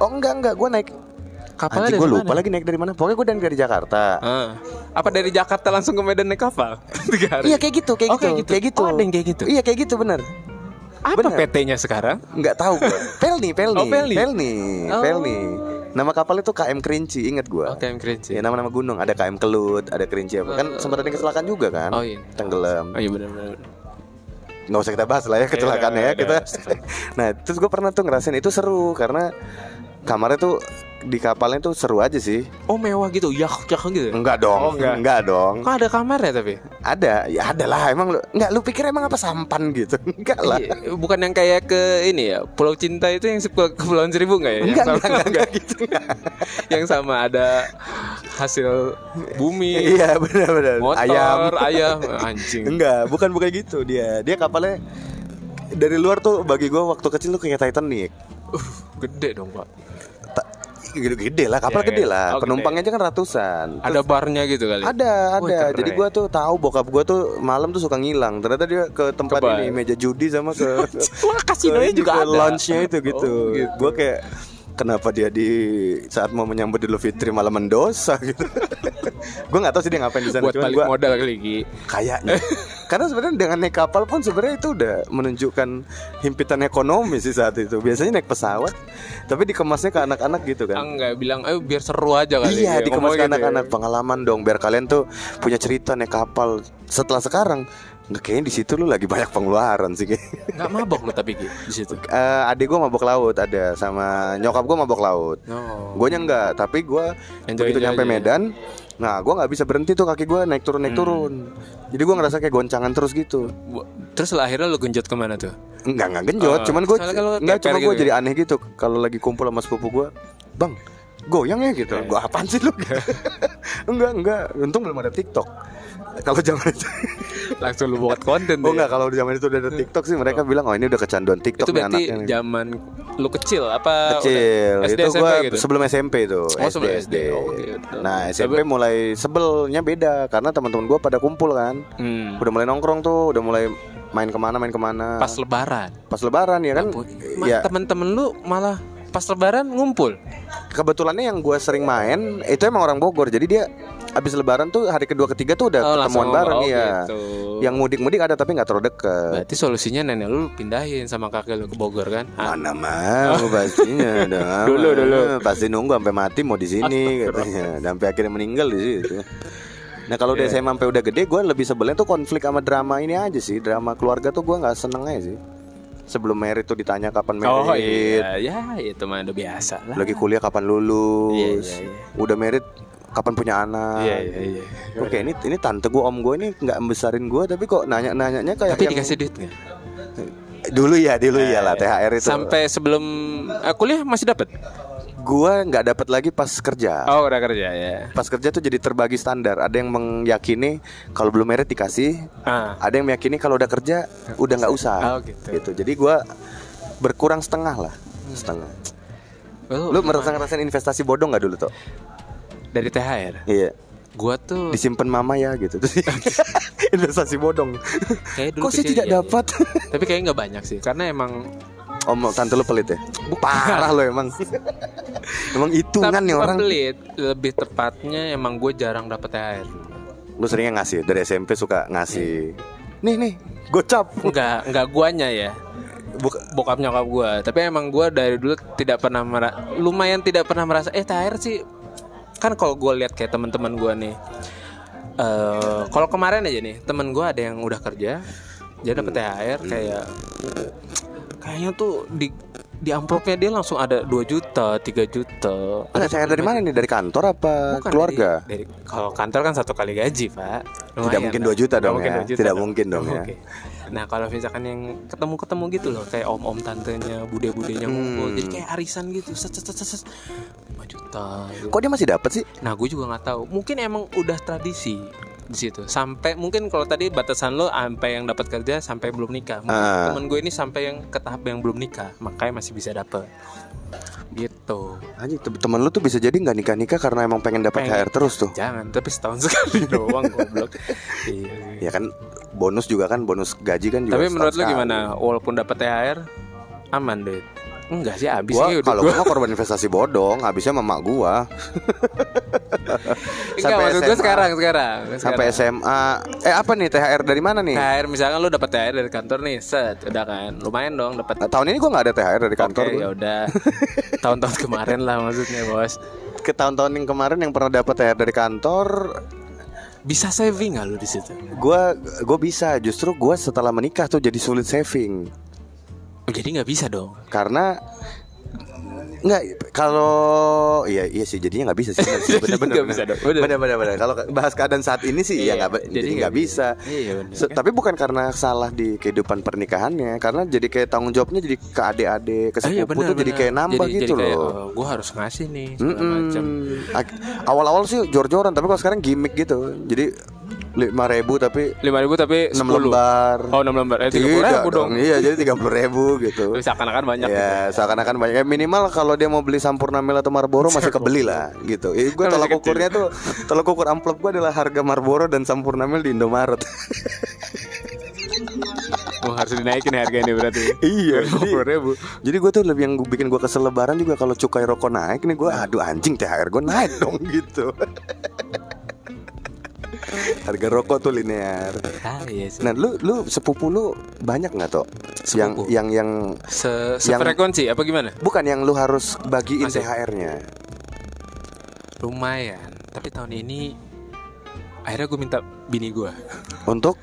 [SPEAKER 2] Oh enggak enggak, gue naik
[SPEAKER 1] Dari
[SPEAKER 2] gue
[SPEAKER 1] mana?
[SPEAKER 2] lupa lagi naik dari mana. Pokoknya gue dari Jakarta.
[SPEAKER 1] Ah. Apa dari Jakarta langsung ke Medan naik kapal? Tiga hari.
[SPEAKER 2] Iya kayak gitu, kayak
[SPEAKER 1] Oh,
[SPEAKER 2] gitu,
[SPEAKER 1] kayak gitu.
[SPEAKER 2] kayak gitu.
[SPEAKER 1] Oh, ada yang kayak gitu?
[SPEAKER 2] Iya kayak gitu bener.
[SPEAKER 1] Apa
[SPEAKER 2] bener.
[SPEAKER 1] PT-nya sekarang?
[SPEAKER 2] Nggak tahu gue. Pelni, Pelni,
[SPEAKER 1] Oh, Pelni.
[SPEAKER 2] Pelni,
[SPEAKER 1] Oh.
[SPEAKER 2] Pelni. Nama kapal itu KM Kerinci, inget gue.
[SPEAKER 1] Oke, yang kerinci.
[SPEAKER 2] Ya nama-nama gunung, ada KM Kelut, ada Kerinci apa. Kan sempat ada yang kecelakaan juga kan?
[SPEAKER 1] Oh, iya.
[SPEAKER 2] Tenggelam.
[SPEAKER 1] Oh iya benar-benar.
[SPEAKER 2] nggak usah kita bahas lah ya kecelakaannya ya
[SPEAKER 1] udah,
[SPEAKER 2] kita.
[SPEAKER 1] udah.
[SPEAKER 2] nah terus gue pernah tuh ngerasain itu seru karena kamarnya tuh di kapalnya tuh seru aja sih.
[SPEAKER 1] Oh mewah gitu, yak yak gitu.
[SPEAKER 2] Enggak dong,
[SPEAKER 1] Oh, enggak.
[SPEAKER 2] dong.
[SPEAKER 1] Kok ada kamar ya tapi?
[SPEAKER 2] Ada, ya ada lah. Emang lu enggak lu pikir emang apa sampan gitu? Enggak lah.
[SPEAKER 1] Iya, Bukan yang kayak ke ini ya, Pulau Cinta itu yang ke Kepulauan Seribu enggak ya? Yang
[SPEAKER 2] Enggak,
[SPEAKER 1] sama-
[SPEAKER 2] enggak, enggak, enggak gitu. enggak.
[SPEAKER 1] yang sama ada hasil bumi,
[SPEAKER 2] Iya benar-benar.
[SPEAKER 1] motor,
[SPEAKER 2] Ayam.
[SPEAKER 1] ayam, anjing.
[SPEAKER 2] Enggak, bukan bukan gitu dia. Dia kapalnya dari luar tuh bagi gue waktu kecil tuh kayak Titanic.
[SPEAKER 1] Uh, gede dong pak.
[SPEAKER 2] Ta- Gede, gede lah, kapal
[SPEAKER 1] Iya,
[SPEAKER 2] gede
[SPEAKER 1] iya.
[SPEAKER 2] lah.
[SPEAKER 1] Oh,
[SPEAKER 2] Penumpangnya aja kan ratusan.
[SPEAKER 1] Ada barnya gitu kali.
[SPEAKER 2] Ada, ada.
[SPEAKER 1] keren.
[SPEAKER 2] Jadi gua tuh tahu bokap gua tuh malam tuh suka ngilang. Ternyata dia ke tempat ini meja judi sama ke
[SPEAKER 1] Wah kasinonya
[SPEAKER 2] ke-
[SPEAKER 1] juga
[SPEAKER 2] ke
[SPEAKER 1] ada.
[SPEAKER 2] Lounge-nya itu gitu.
[SPEAKER 1] Oh, gitu.
[SPEAKER 2] Gua kayak kenapa dia di saat mau menyambut Idul Fitri malah mendosa gitu. gua nggak tahu sih dia ngapain di sana.
[SPEAKER 1] Buat
[SPEAKER 2] Cuman
[SPEAKER 1] balik
[SPEAKER 2] gua
[SPEAKER 1] modal kali Gi.
[SPEAKER 2] kayaknya Karena sebenarnya dengan naik kapal pun sebenarnya itu udah menunjukkan himpitan ekonomi sih saat itu. Biasanya naik pesawat, tapi dikemasnya ke anak-anak gitu kan.
[SPEAKER 1] Enggak bilang, ayo biar seru aja kali.
[SPEAKER 2] Iya,
[SPEAKER 1] ya,
[SPEAKER 2] dikemas ke
[SPEAKER 1] gitu ya.
[SPEAKER 2] anak-anak pengalaman dong biar kalian tuh punya cerita naik kapal. Setelah sekarang, nggak kayaknya di situ lu lagi banyak pengeluaran sih kayak.
[SPEAKER 1] Nggak mabok lu tapi di situ.
[SPEAKER 2] Eh, adik gue mabok laut ada sama nyokap gue mabok laut.
[SPEAKER 1] No.
[SPEAKER 2] Gue enggak, tapi gue
[SPEAKER 1] Enjoy
[SPEAKER 2] begitu
[SPEAKER 1] aja
[SPEAKER 2] nyampe
[SPEAKER 1] ya.
[SPEAKER 2] Medan, nah gue nggak bisa berhenti tuh kaki gue naik turun naik
[SPEAKER 1] Hmm.
[SPEAKER 2] turun. Jadi gue ngerasa kayak goncangan terus gitu.
[SPEAKER 1] Terus lah akhirnya lu genjot ke mana tuh?
[SPEAKER 2] Enggak enggak genjot,
[SPEAKER 1] Oh,
[SPEAKER 2] cuman
[SPEAKER 1] kalau
[SPEAKER 2] enggak cuma
[SPEAKER 1] gitu
[SPEAKER 2] gue
[SPEAKER 1] ya.
[SPEAKER 2] jadi aneh gitu kalau lagi kumpul sama sepupu gue, bang goyang ya gitu.
[SPEAKER 1] Iya.
[SPEAKER 2] Gue apaan sih lu? enggak enggak, untung belum ada TikTok. Kalau zaman itu,
[SPEAKER 1] Langsung lu buat konten
[SPEAKER 2] oh
[SPEAKER 1] tuh ya.
[SPEAKER 2] enggak kalau zaman itu udah ada TikTok sih mereka bilang oh ini udah kecanduan TikTok
[SPEAKER 1] Itu
[SPEAKER 2] nih
[SPEAKER 1] berarti
[SPEAKER 2] anaknya. nih."
[SPEAKER 1] zaman lu kecil apa
[SPEAKER 2] kecil
[SPEAKER 1] SD,
[SPEAKER 2] itu
[SPEAKER 1] SMP
[SPEAKER 2] gua
[SPEAKER 1] gitu?
[SPEAKER 2] sebelum SMP itu
[SPEAKER 1] Oh, sebelum SD. Oh, gitu.
[SPEAKER 2] nah SMP mulai sebelnya beda karena teman-teman gua pada kumpul kan
[SPEAKER 1] Hmm.
[SPEAKER 2] udah mulai nongkrong tuh udah mulai main ke mana main ke mana
[SPEAKER 1] Pas lebaran.
[SPEAKER 2] pas lebaran ya kan ya
[SPEAKER 1] Temen-temen lu malah pas lebaran ngumpul.
[SPEAKER 2] kebetulannya yang gua sering main itu emang orang Bogor jadi dia abis lebaran tuh hari kedua ketiga tuh udah
[SPEAKER 1] Oh,
[SPEAKER 2] ketemuan
[SPEAKER 1] langsung.
[SPEAKER 2] bareng
[SPEAKER 1] Oh,
[SPEAKER 2] ya
[SPEAKER 1] gitu.
[SPEAKER 2] yang mudik-mudik ada tapi nggak terlalu deket
[SPEAKER 1] Berarti solusinya nenek lu pindahin sama kakek lu ke Bogor kan? Ah,
[SPEAKER 2] Mana mau pastinya dong.
[SPEAKER 1] Dulu, dulu.
[SPEAKER 2] Pasti nunggu sampai mati mau di sini katanya. Dan Sampai akhirnya meninggal di situ. Nah kalau udah
[SPEAKER 1] Iya.
[SPEAKER 2] SMA sampai udah gede gue lebih sebelnya tuh konflik sama drama ini aja sih Drama keluarga tuh gue nggak seneng aja sih Sebelum merit tuh ditanya kapan merit
[SPEAKER 1] Oh iya, ya itu mah udah biasa lah.
[SPEAKER 2] Lagi kuliah kapan lulus
[SPEAKER 1] Iya, iya, iya.
[SPEAKER 2] Udah merit kapan punya anak
[SPEAKER 1] Iya iya iya.
[SPEAKER 2] Oke ini ini tante gue om gue ini nggak membesarin gue tapi kok nanya nanyanya kayak
[SPEAKER 1] Tapi
[SPEAKER 2] yang-
[SPEAKER 1] dikasih duit nggak?
[SPEAKER 2] dulu ya dulu ya lah THR itu
[SPEAKER 1] Sampai sebelum eh, kuliah masih dapat?
[SPEAKER 2] Gue nggak dapat lagi pas kerja
[SPEAKER 1] Oh udah kerja ya.
[SPEAKER 2] pas kerja tuh jadi terbagi standar. Ada yang meyakini kalau belum merit dikasih,
[SPEAKER 1] Ah.
[SPEAKER 2] ada yang meyakini kalau udah kerja udah nggak usah.
[SPEAKER 1] Oh, gitu.
[SPEAKER 2] Jadi gua berkurang setengah lah, setengah.
[SPEAKER 1] Oh,
[SPEAKER 2] Lu merasa ngerasain investasi bodong nggak dulu tuh?
[SPEAKER 1] dari THR.
[SPEAKER 2] Iya.
[SPEAKER 1] Gua tuh
[SPEAKER 2] Disimpan mama ya gitu. Investasi bodong.
[SPEAKER 1] kayak dulu
[SPEAKER 2] Kok sih tidak
[SPEAKER 1] iya.
[SPEAKER 2] dapat?
[SPEAKER 1] Tapi kayaknya nggak banyak sih, karena emang
[SPEAKER 2] Om tante lu pelit ya? Parah lo emang. emang hitungan nih
[SPEAKER 1] bukan
[SPEAKER 2] orang.
[SPEAKER 1] pelit, lebih tepatnya emang gue jarang dapet THR.
[SPEAKER 2] Lu seringnya ngasih dari SMP suka ngasih. Nih nih, gocap.
[SPEAKER 1] Enggak, enggak guanya ya.
[SPEAKER 2] Buka,
[SPEAKER 1] Bokap nyokap gue Tapi emang gue dari dulu tidak pernah mera Lumayan tidak pernah merasa Eh THR sih Kan kalau gue lihat kayak teman-teman gue nih eh Kalau kemarin aja nih Temen gue ada yang udah kerja Dia dapet THR kayak Kayaknya tuh di di amplopnya dia langsung ada 2 juta, 3 juta.
[SPEAKER 2] Enggak, saya dari mana nih? Dari kantor apa
[SPEAKER 1] Bukan,
[SPEAKER 2] keluarga?
[SPEAKER 1] Dari, dari- kalau kantor kan satu kali gaji, Pak.
[SPEAKER 2] Tidak mungkin 2 juta dong ya.
[SPEAKER 1] 2 juta
[SPEAKER 2] Tidak mungkin dong ya.
[SPEAKER 1] Nah, kalau misalkan yang ketemu-ketemu gitu loh, kayak om-om tantenya, bude-budenya
[SPEAKER 2] Hmm.
[SPEAKER 1] ngumpul, jadi kayak arisan gitu. Set set set set. set. 5 juta. gitu.
[SPEAKER 2] Kok dia masih dapat sih?
[SPEAKER 1] Nah, gue juga nggak tahu. Mungkin emang udah tradisi di situ. Sampai mungkin kalau tadi batasan lo sampai yang dapat kerja sampai belum nikah. Mungkin
[SPEAKER 2] Ah.
[SPEAKER 1] temen gue ini sampai yang ke tahap yang belum nikah, makanya masih bisa dapet. Gitu.
[SPEAKER 2] Te- temen lu tuh bisa jadi nggak nikah nikah karena emang pengen dapat
[SPEAKER 1] Pengen.
[SPEAKER 2] THR terus tuh.
[SPEAKER 1] Jangan, tapi setahun sekali doang goblok. Iya. sih.
[SPEAKER 2] Ya kan bonus juga kan bonus gaji kan juga.
[SPEAKER 1] Tapi menurut lu
[SPEAKER 2] sekali.
[SPEAKER 1] gimana? Walaupun dapat THR aman deh. Enggak sih habis
[SPEAKER 2] Gua
[SPEAKER 1] sih
[SPEAKER 2] kalau
[SPEAKER 1] gua.
[SPEAKER 2] korban investasi bodong, habisnya mama gua.
[SPEAKER 1] Enggak
[SPEAKER 2] sampai
[SPEAKER 1] gue
[SPEAKER 2] SMA.
[SPEAKER 1] sekarang sekarang.
[SPEAKER 2] Sampai
[SPEAKER 1] sekarang.
[SPEAKER 2] SMA. Eh apa nih THR dari mana nih?
[SPEAKER 1] THR misalkan lu dapat THR dari kantor nih, set, udah kan. Lumayan dong dapat.
[SPEAKER 2] Nah, tahun ini gua nggak ada THR dari kantor.
[SPEAKER 1] Oke,
[SPEAKER 2] gua.
[SPEAKER 1] ya udah. Tahun-tahun kemarin lah maksudnya, Bos.
[SPEAKER 2] Ke tahun-tahun yang kemarin yang pernah dapat THR dari kantor,
[SPEAKER 1] Bisa saving gak lu di situ?
[SPEAKER 2] gua gua bisa. Justru gua setelah menikah tuh jadi sulit saving.
[SPEAKER 1] Oh, jadi nggak bisa dong.
[SPEAKER 2] karena Enggak, kalau iya iya sih jadinya nggak bisa sih.
[SPEAKER 1] Nggak bisa dong, bener.
[SPEAKER 2] Kalau bahas keadaan saat ini sih
[SPEAKER 1] Iya,
[SPEAKER 2] ya nggak
[SPEAKER 1] jadi nggak
[SPEAKER 2] nggak bisa.
[SPEAKER 1] Iya, bener, kan?
[SPEAKER 2] Tapi bukan karena salah di kehidupan pernikahannya, karena jadi kayak tanggung jawabnya jadi ke adik-adik, ke
[SPEAKER 1] Ah, iya,
[SPEAKER 2] sepupu
[SPEAKER 1] bener,
[SPEAKER 2] tuh jadi kayak nambah
[SPEAKER 1] Jadi-
[SPEAKER 2] gitu
[SPEAKER 1] jadi kayak,
[SPEAKER 2] loh.
[SPEAKER 1] oh, gue harus ngasih nih segala macam.
[SPEAKER 2] Awal-awal sih jor-joran, tapi kalau sekarang gimmick gitu. Jadi lima ribu tapi
[SPEAKER 1] Lima ribu tapi
[SPEAKER 2] 6
[SPEAKER 1] sepuluh.
[SPEAKER 2] lembar.
[SPEAKER 1] Oh enam lembar. Eh tiga puluh ribu dong.
[SPEAKER 2] Iya, jadi tiga puluh ribu gitu.
[SPEAKER 1] Seakan-akan banyak. gitu.
[SPEAKER 2] Ya seakan-akan banyak ya, Minimal kalau dia mau beli Sampurna Mil atau Marlboro Masih kebeli lah gitu ya, Gue tolak ukurnya tuh Tolak ukur amplop gue adalah harga Marlboro dan Sampurna Mil di Indomaret
[SPEAKER 1] Oh, harus dinaikin harga ini berarti.
[SPEAKER 2] Iya
[SPEAKER 1] Sepuluh ribu.
[SPEAKER 2] Jadi gue tuh lebih yang gua- bikin gue kesel lebaran juga Kalau cukai rokok naik nih gue Aduh anjing THR gue naik dong gitu Harga rokok tuh linear.
[SPEAKER 1] Ah, iya sih.
[SPEAKER 2] Nah, lu lu sepupu lu banyak nggak toh? Yang yang yang
[SPEAKER 1] Se
[SPEAKER 2] yang-
[SPEAKER 1] sefrekuensi apa gimana?
[SPEAKER 2] bukan yang lu harus bagiin
[SPEAKER 1] Masih.
[SPEAKER 2] THR-nya.
[SPEAKER 1] Lumayan. Tapi tahun ini akhirnya gue minta bini gue
[SPEAKER 2] Untuk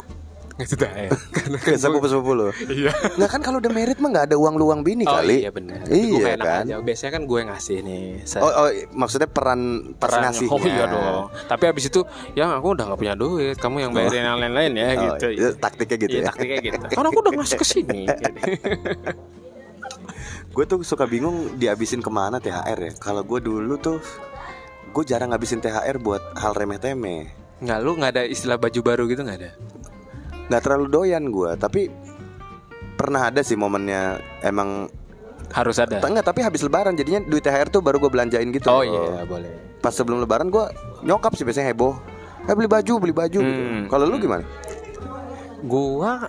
[SPEAKER 1] ngasih THR. Karena
[SPEAKER 2] ke sepupu-sepupu lu.
[SPEAKER 1] Iya.
[SPEAKER 2] Nah kan kalau udah merit mah nggak ada uang luang bini
[SPEAKER 1] Oh
[SPEAKER 2] kali.
[SPEAKER 1] iya benar.
[SPEAKER 2] Iya
[SPEAKER 1] enak
[SPEAKER 2] kan.
[SPEAKER 1] aja. Biasanya kan gue yang ngasih nih. Sa-
[SPEAKER 2] Oh, oh, maksudnya peran pas
[SPEAKER 1] peran.
[SPEAKER 2] ngasihnya.
[SPEAKER 1] Oh iya dong. Tapi abis itu yang aku udah nggak punya duit. Kamu yang bayarin yang lain-lain ya
[SPEAKER 2] Oh,
[SPEAKER 1] gitu.
[SPEAKER 2] iya, taktiknya gitu
[SPEAKER 1] Iya,
[SPEAKER 2] ya.
[SPEAKER 1] taktiknya gitu. Karena aku udah ngasih ke sini. gitu.
[SPEAKER 2] Gue tuh suka bingung dihabisin ke mana THR ya. Kalau gue dulu tuh gue jarang ngabisin THR buat hal remeh-temeh.
[SPEAKER 1] Nggak lu nggak ada istilah baju baru gitu nggak ada?
[SPEAKER 2] Nggak terlalu doyan gue, tapi pernah ada sih momennya emang
[SPEAKER 1] Harus ada.
[SPEAKER 2] enggak tapi habis lebaran jadinya duit THR tuh baru gue belanjain gitu.
[SPEAKER 1] Oh iya boleh.
[SPEAKER 2] Pas sebelum lebaran gue nyokap sih biasanya heboh. Eh beli baju, beli baju. gitu.
[SPEAKER 1] Hmm.
[SPEAKER 2] Kalau lu gimana?
[SPEAKER 1] Gua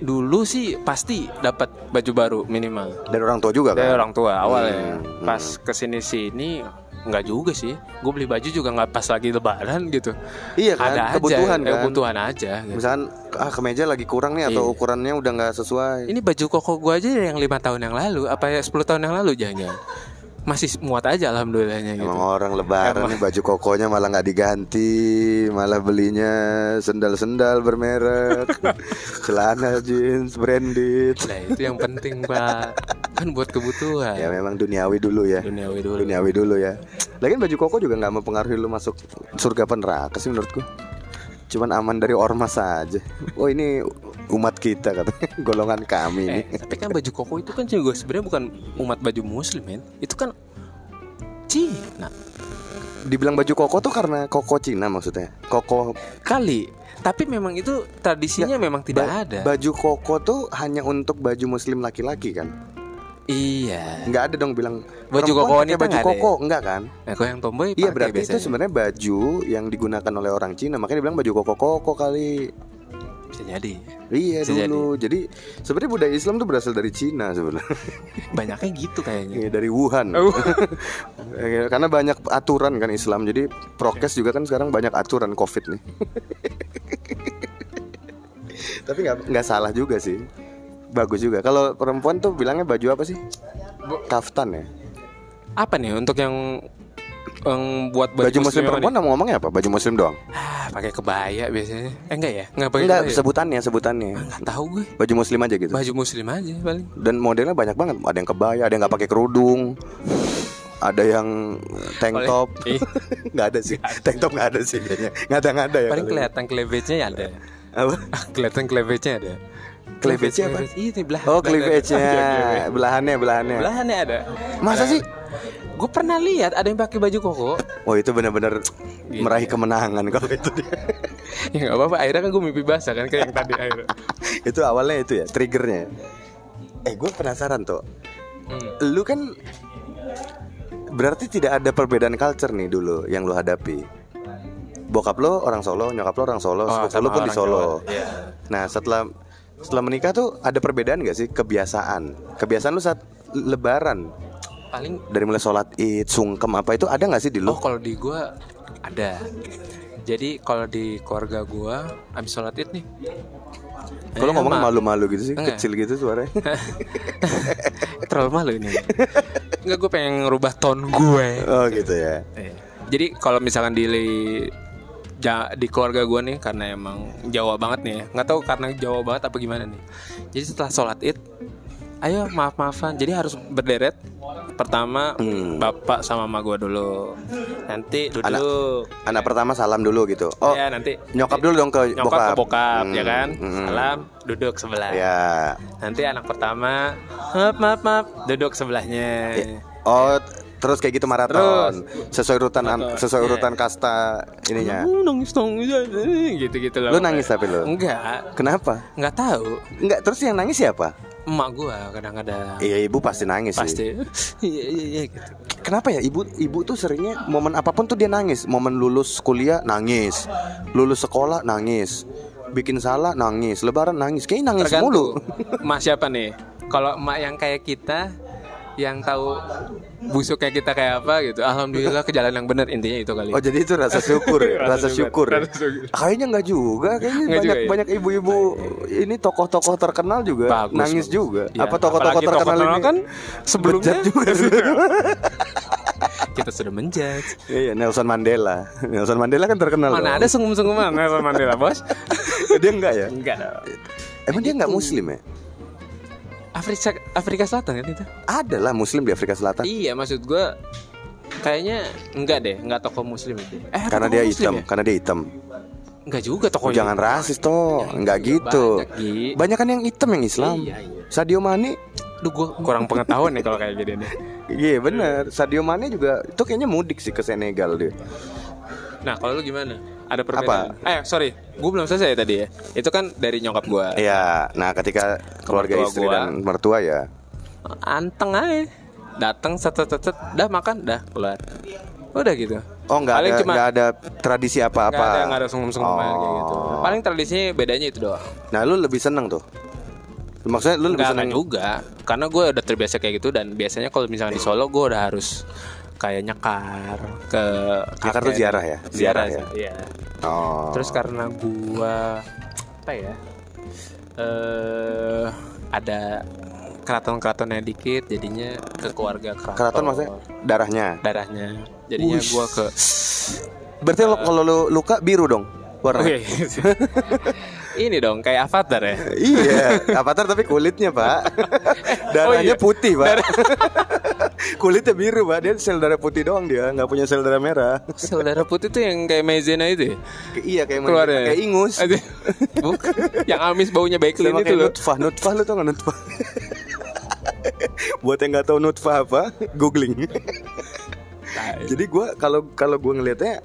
[SPEAKER 1] dulu sih pasti dapat baju baru minimal.
[SPEAKER 2] Dari orang tua juga kan?
[SPEAKER 1] Dari orang tua awalnya.
[SPEAKER 2] Hmm,
[SPEAKER 1] Pas ke sini sini nggak juga sih. Gue beli baju juga nggak pas lagi lebaran gitu.
[SPEAKER 2] Iya kan,
[SPEAKER 1] ada
[SPEAKER 2] kebutuhan
[SPEAKER 1] aja,
[SPEAKER 2] kan.
[SPEAKER 1] kebutuhan aja. Gitu.
[SPEAKER 2] Misalkan ah kemeja lagi kurang nih atau
[SPEAKER 1] Iya.
[SPEAKER 2] ukurannya udah nggak sesuai.
[SPEAKER 1] Ini baju koko gue aja yang lima tahun yang lalu, apa ya 10 tahun yang lalu jangan masih muat aja alhamdulillahnya gitu.
[SPEAKER 2] Emang orang lebaran nih baju kokonya malah nggak diganti, malah belinya sendal-sendal bermerek, celana jeans branded.
[SPEAKER 1] Nah itu yang penting pak, kan buat kebutuhan.
[SPEAKER 2] Ya memang duniawi dulu ya.
[SPEAKER 1] Duniawi dulu.
[SPEAKER 2] Duniawi dulu ya. Lagian baju koko juga nggak mempengaruhi lu masuk surga neraka sih menurutku. Cuman aman dari ormas saja. Oh ini umat kita katanya, golongan kami
[SPEAKER 1] Eh,
[SPEAKER 2] nih.
[SPEAKER 1] tapi kan baju koko itu kan juga sebenarnya bukan umat baju muslim men. Itu kan Cina
[SPEAKER 2] Dibilang baju koko tuh karena koko Cina maksudnya. Koko
[SPEAKER 1] kali. Tapi memang itu tradisinya memang tidak
[SPEAKER 2] ba-
[SPEAKER 1] ada.
[SPEAKER 2] Baju koko tuh hanya untuk baju muslim laki-laki kan?
[SPEAKER 1] iya.
[SPEAKER 2] Nggak ada dong bilang
[SPEAKER 1] Baju koko wanita
[SPEAKER 2] baju koko enggak kan?
[SPEAKER 1] Nah, kalau yang tomboy
[SPEAKER 2] Iya berarti itu
[SPEAKER 1] biasanya.
[SPEAKER 2] sebenarnya baju yang digunakan oleh orang Cina makanya dibilang baju koko koko kali.
[SPEAKER 1] Jadi.
[SPEAKER 2] Iya
[SPEAKER 1] Bisa
[SPEAKER 2] dulu. Jadi sebenarnya budaya Islam tuh berasal dari Cina sebenarnya.
[SPEAKER 1] Banyaknya gitu kayaknya.
[SPEAKER 2] Iya, dari Wuhan.
[SPEAKER 1] Oh.
[SPEAKER 2] Iya, Karena banyak aturan kan Islam. Jadi prokes juga kan sekarang banyak aturan Covid nih. Tapi nggak nggak salah juga sih. Bagus juga. Kalau perempuan tuh bilangnya baju apa sih? Kaftan ya.
[SPEAKER 1] Apa nih untuk yang yang buat baju,
[SPEAKER 2] Baju, muslim perempuan nama ngomongnya apa? Baju muslim doang.
[SPEAKER 1] Ah, pakai kebaya biasanya. Eh enggak ya? Enggak pakai
[SPEAKER 2] Enggak,
[SPEAKER 1] kebaya.
[SPEAKER 2] sebutannya, sebutannya.
[SPEAKER 1] Enggak tahu gue.
[SPEAKER 2] Baju muslim aja gitu.
[SPEAKER 1] Baju muslim aja paling.
[SPEAKER 2] Dan modelnya banyak banget. Ada yang kebaya, ada yang nggak pakai kerudung. Ada yang tank
[SPEAKER 1] Oleh-
[SPEAKER 2] top. Nggak ada sih. Tank top nggak ada sih kayaknya. Nggak ada nggak ada ya.
[SPEAKER 1] Paling
[SPEAKER 2] kali.
[SPEAKER 1] kelihatan cleavage-nya ada.
[SPEAKER 2] Apa?
[SPEAKER 1] Ah, kelihatan cleavage-nya ada.
[SPEAKER 2] Cleavage-nya apa?
[SPEAKER 1] Ini belah.
[SPEAKER 2] Oh, cleavage-nya.
[SPEAKER 1] belah-
[SPEAKER 2] Belahannya, belahannya.
[SPEAKER 1] Belahannya ada.
[SPEAKER 2] Masa sih?
[SPEAKER 1] Gue pernah lihat ada yang pakai baju koko.
[SPEAKER 2] Oh, itu benar-benar
[SPEAKER 1] Iya.
[SPEAKER 2] meraih kemenangan kalau itu dia.
[SPEAKER 1] ya nggak apa-apa. Akhirnya kan gue mimpi basah kan kayak yang tadi akhirnya.
[SPEAKER 2] itu awalnya itu ya, triggernya. Eh, gue penasaran tuh.
[SPEAKER 1] Hmm.
[SPEAKER 2] Lu kan berarti tidak ada perbedaan culture nih dulu yang lu hadapi. Bokap lo orang Solo, nyokap lo orang Solo,
[SPEAKER 1] Oh,
[SPEAKER 2] lo pun di Solo.
[SPEAKER 1] Iya.
[SPEAKER 2] Nah, setelah setelah menikah tuh ada perbedaan gak sih kebiasaan? Kebiasaan lu saat lebaran
[SPEAKER 1] Paling
[SPEAKER 2] dari mulai sholat id, sungkem apa itu ada nggak sih di lu?
[SPEAKER 1] Oh kalau di gua ada. Jadi kalau di keluarga gua abis sholat id nih.
[SPEAKER 2] Kalau
[SPEAKER 1] eh,
[SPEAKER 2] ngomong
[SPEAKER 1] ma-
[SPEAKER 2] malu-malu gitu sih,
[SPEAKER 1] Enggak.
[SPEAKER 2] kecil gitu suaranya.
[SPEAKER 1] terlalu malu ini. Enggak gue pengen ngerubah tone gue.
[SPEAKER 2] oh gitu ya.
[SPEAKER 1] Eh, Jadi kalau misalkan di ja- di keluarga gue nih karena emang Jawa banget nih ya. Nggak tahu karena Jawa banget apa gimana nih. Jadi setelah sholat id, ayo maaf maafan. Jadi harus berderet. Pertama
[SPEAKER 2] Hmm.
[SPEAKER 1] bapak sama mama gue dulu. Nanti duduk.
[SPEAKER 2] Anak- Anak pertama salam dulu gitu. Oh,
[SPEAKER 1] ya nanti
[SPEAKER 2] nyokap dulu dong ke
[SPEAKER 1] nyokap
[SPEAKER 2] bokap.
[SPEAKER 1] ke bokap
[SPEAKER 2] Hmm,
[SPEAKER 1] ya kan.
[SPEAKER 2] hmm.
[SPEAKER 1] Salam duduk sebelah.
[SPEAKER 2] Ya.
[SPEAKER 1] Nanti anak pertama maaf maaf maaf duduk sebelahnya.
[SPEAKER 2] Oh, terus kayak gitu maraton. Sesuai urutan an-
[SPEAKER 1] Maraton,
[SPEAKER 2] sesuai
[SPEAKER 1] iya.
[SPEAKER 2] urutan kasta ininya.
[SPEAKER 1] Uh, nangis nangis gitu gitu loh.
[SPEAKER 2] Lu nangis tapi lu?
[SPEAKER 1] Enggak,
[SPEAKER 2] Kenapa?
[SPEAKER 1] enggak tahu.
[SPEAKER 2] Enggak, terus yang nangis siapa?
[SPEAKER 1] Emak gua kadang-kadang
[SPEAKER 2] Iya, ibu pasti nangis
[SPEAKER 1] pasti iya iya iya gitu.
[SPEAKER 2] Kenapa ya ibu ibu tuh seringnya momen apa pun tuh dia nangis. Momen lulus kuliah nangis, lulus sekolah nangis, bikin salah nangis, lebaran nangis. Kayaknya nangis mulu.
[SPEAKER 1] Tergantung emak siapa nih? Kalau emak yang kayak kita yang tahu busuknya kita kayak apa gitu. Alhamdulillah ke jalan yang benar intinya itu kali.
[SPEAKER 2] Oh jadi itu rasa syukur, ya? rasa syukur. ya?
[SPEAKER 1] Rasa syukur.
[SPEAKER 2] Kayaknya nggak juga, kayaknya
[SPEAKER 1] Nggak
[SPEAKER 2] banyak
[SPEAKER 1] juga ya?
[SPEAKER 2] banyak ibu-ibu ini tokoh-tokoh terkenal juga
[SPEAKER 1] Bagus,
[SPEAKER 2] nangis
[SPEAKER 1] bagus.
[SPEAKER 2] juga.
[SPEAKER 1] Ya,
[SPEAKER 2] Apa tokoh-tokoh terkenal
[SPEAKER 1] tokoh
[SPEAKER 2] ini
[SPEAKER 1] kan sebelumnya
[SPEAKER 2] juga sih.
[SPEAKER 1] kita sudah menjudge.
[SPEAKER 2] Iya Nelson Mandela. Nelson Mandela kan terkenal.
[SPEAKER 1] Mana
[SPEAKER 2] dong.
[SPEAKER 1] ada sungguh-sungguh Nelson Mandela, Bos?
[SPEAKER 2] dia enggak ya?
[SPEAKER 1] Enggak.
[SPEAKER 2] Emang dia enggak muslim ya?
[SPEAKER 1] Afrika Afrika Selatan kan itu?
[SPEAKER 2] Ada lah muslim di Afrika Selatan.
[SPEAKER 1] Iya, maksud gua kayaknya enggak deh, enggak tokoh muslim itu. Eh,
[SPEAKER 2] Karena
[SPEAKER 1] tokoh
[SPEAKER 2] dia
[SPEAKER 1] muslim
[SPEAKER 2] hitam,
[SPEAKER 1] ya?
[SPEAKER 2] karena dia hitam.
[SPEAKER 1] Enggak juga tokohnya.
[SPEAKER 2] Jangan rasis toh, enggak
[SPEAKER 1] iya,
[SPEAKER 2] gitu.
[SPEAKER 1] banyak.
[SPEAKER 2] Banyak kan yang hitam yang Islam.
[SPEAKER 1] Iya, iya.
[SPEAKER 2] Sadio Mane,
[SPEAKER 1] Duh, gua kurang pengetahuan nih kalau kayak gini nih.
[SPEAKER 2] iya bener. Sadio Mane juga itu kayaknya mudik sih ke Senegal dia.
[SPEAKER 1] Nah, kalau lu gimana? Ada perbedaan? Eh, sorry, gue belum selesai tadi ya. Itu kan dari nyokap gua.
[SPEAKER 2] Iya, nah ketika keluarga
[SPEAKER 1] mertua
[SPEAKER 2] istri
[SPEAKER 1] gua.
[SPEAKER 2] dan mertua ya,
[SPEAKER 1] Anteng aja. Datang set set set, set, dah makan, dah keluar. Udah gitu.
[SPEAKER 2] oh nggak ada
[SPEAKER 1] cuma-
[SPEAKER 2] nggak ada tradisi apa-apa.
[SPEAKER 1] Nggak ada, nggak ada kayak gitu.
[SPEAKER 2] Oh.
[SPEAKER 1] Paling tradisinya bedanya itu doang.
[SPEAKER 2] Nah lu lebih seneng tuh. Maksudnya lu lebih
[SPEAKER 1] Enggak
[SPEAKER 2] seneng
[SPEAKER 1] juga, karena gue udah terbiasa kayak gitu dan biasanya kalau misalnya di Solo gue udah harus kayak nyekar ke
[SPEAKER 2] Nyekar tuh
[SPEAKER 1] kakek.
[SPEAKER 2] ziarah ya?
[SPEAKER 1] Ziarah,
[SPEAKER 2] Ziarah ya?
[SPEAKER 1] Iya.
[SPEAKER 2] Oh.
[SPEAKER 1] Terus karena gua apa ya? Eh ada keraton-keratonnya dikit jadinya ke keluarga keraton.
[SPEAKER 2] Keraton maksudnya darahnya.
[SPEAKER 1] darahnya. Jadinya
[SPEAKER 2] Wush.
[SPEAKER 1] gua ke
[SPEAKER 2] Berarti lo kalau lu luka biru dong warna.
[SPEAKER 1] Oke. Ini dong kayak avatar ya.
[SPEAKER 2] iya, avatar tapi kulitnya pak. Darahnya
[SPEAKER 1] Oh, iya.
[SPEAKER 2] putih pak. kulitnya biru pak. Dia sel darah putih doang dia, nggak punya sel darah merah.
[SPEAKER 1] Sel darah putih tuh yang kayak maizena itu ya?
[SPEAKER 2] Iya kayak
[SPEAKER 1] Keluar
[SPEAKER 2] kayak,
[SPEAKER 1] ya?
[SPEAKER 2] ingus.
[SPEAKER 1] Bukan. yang amis baunya
[SPEAKER 2] Sama
[SPEAKER 1] itu
[SPEAKER 2] kayak
[SPEAKER 1] loh.
[SPEAKER 2] nutfah, nutfah lu tau gak nutfah? Buat yang nggak tahu nutfah apa, googling. Jadi gua kalau kalau gua ngelihatnya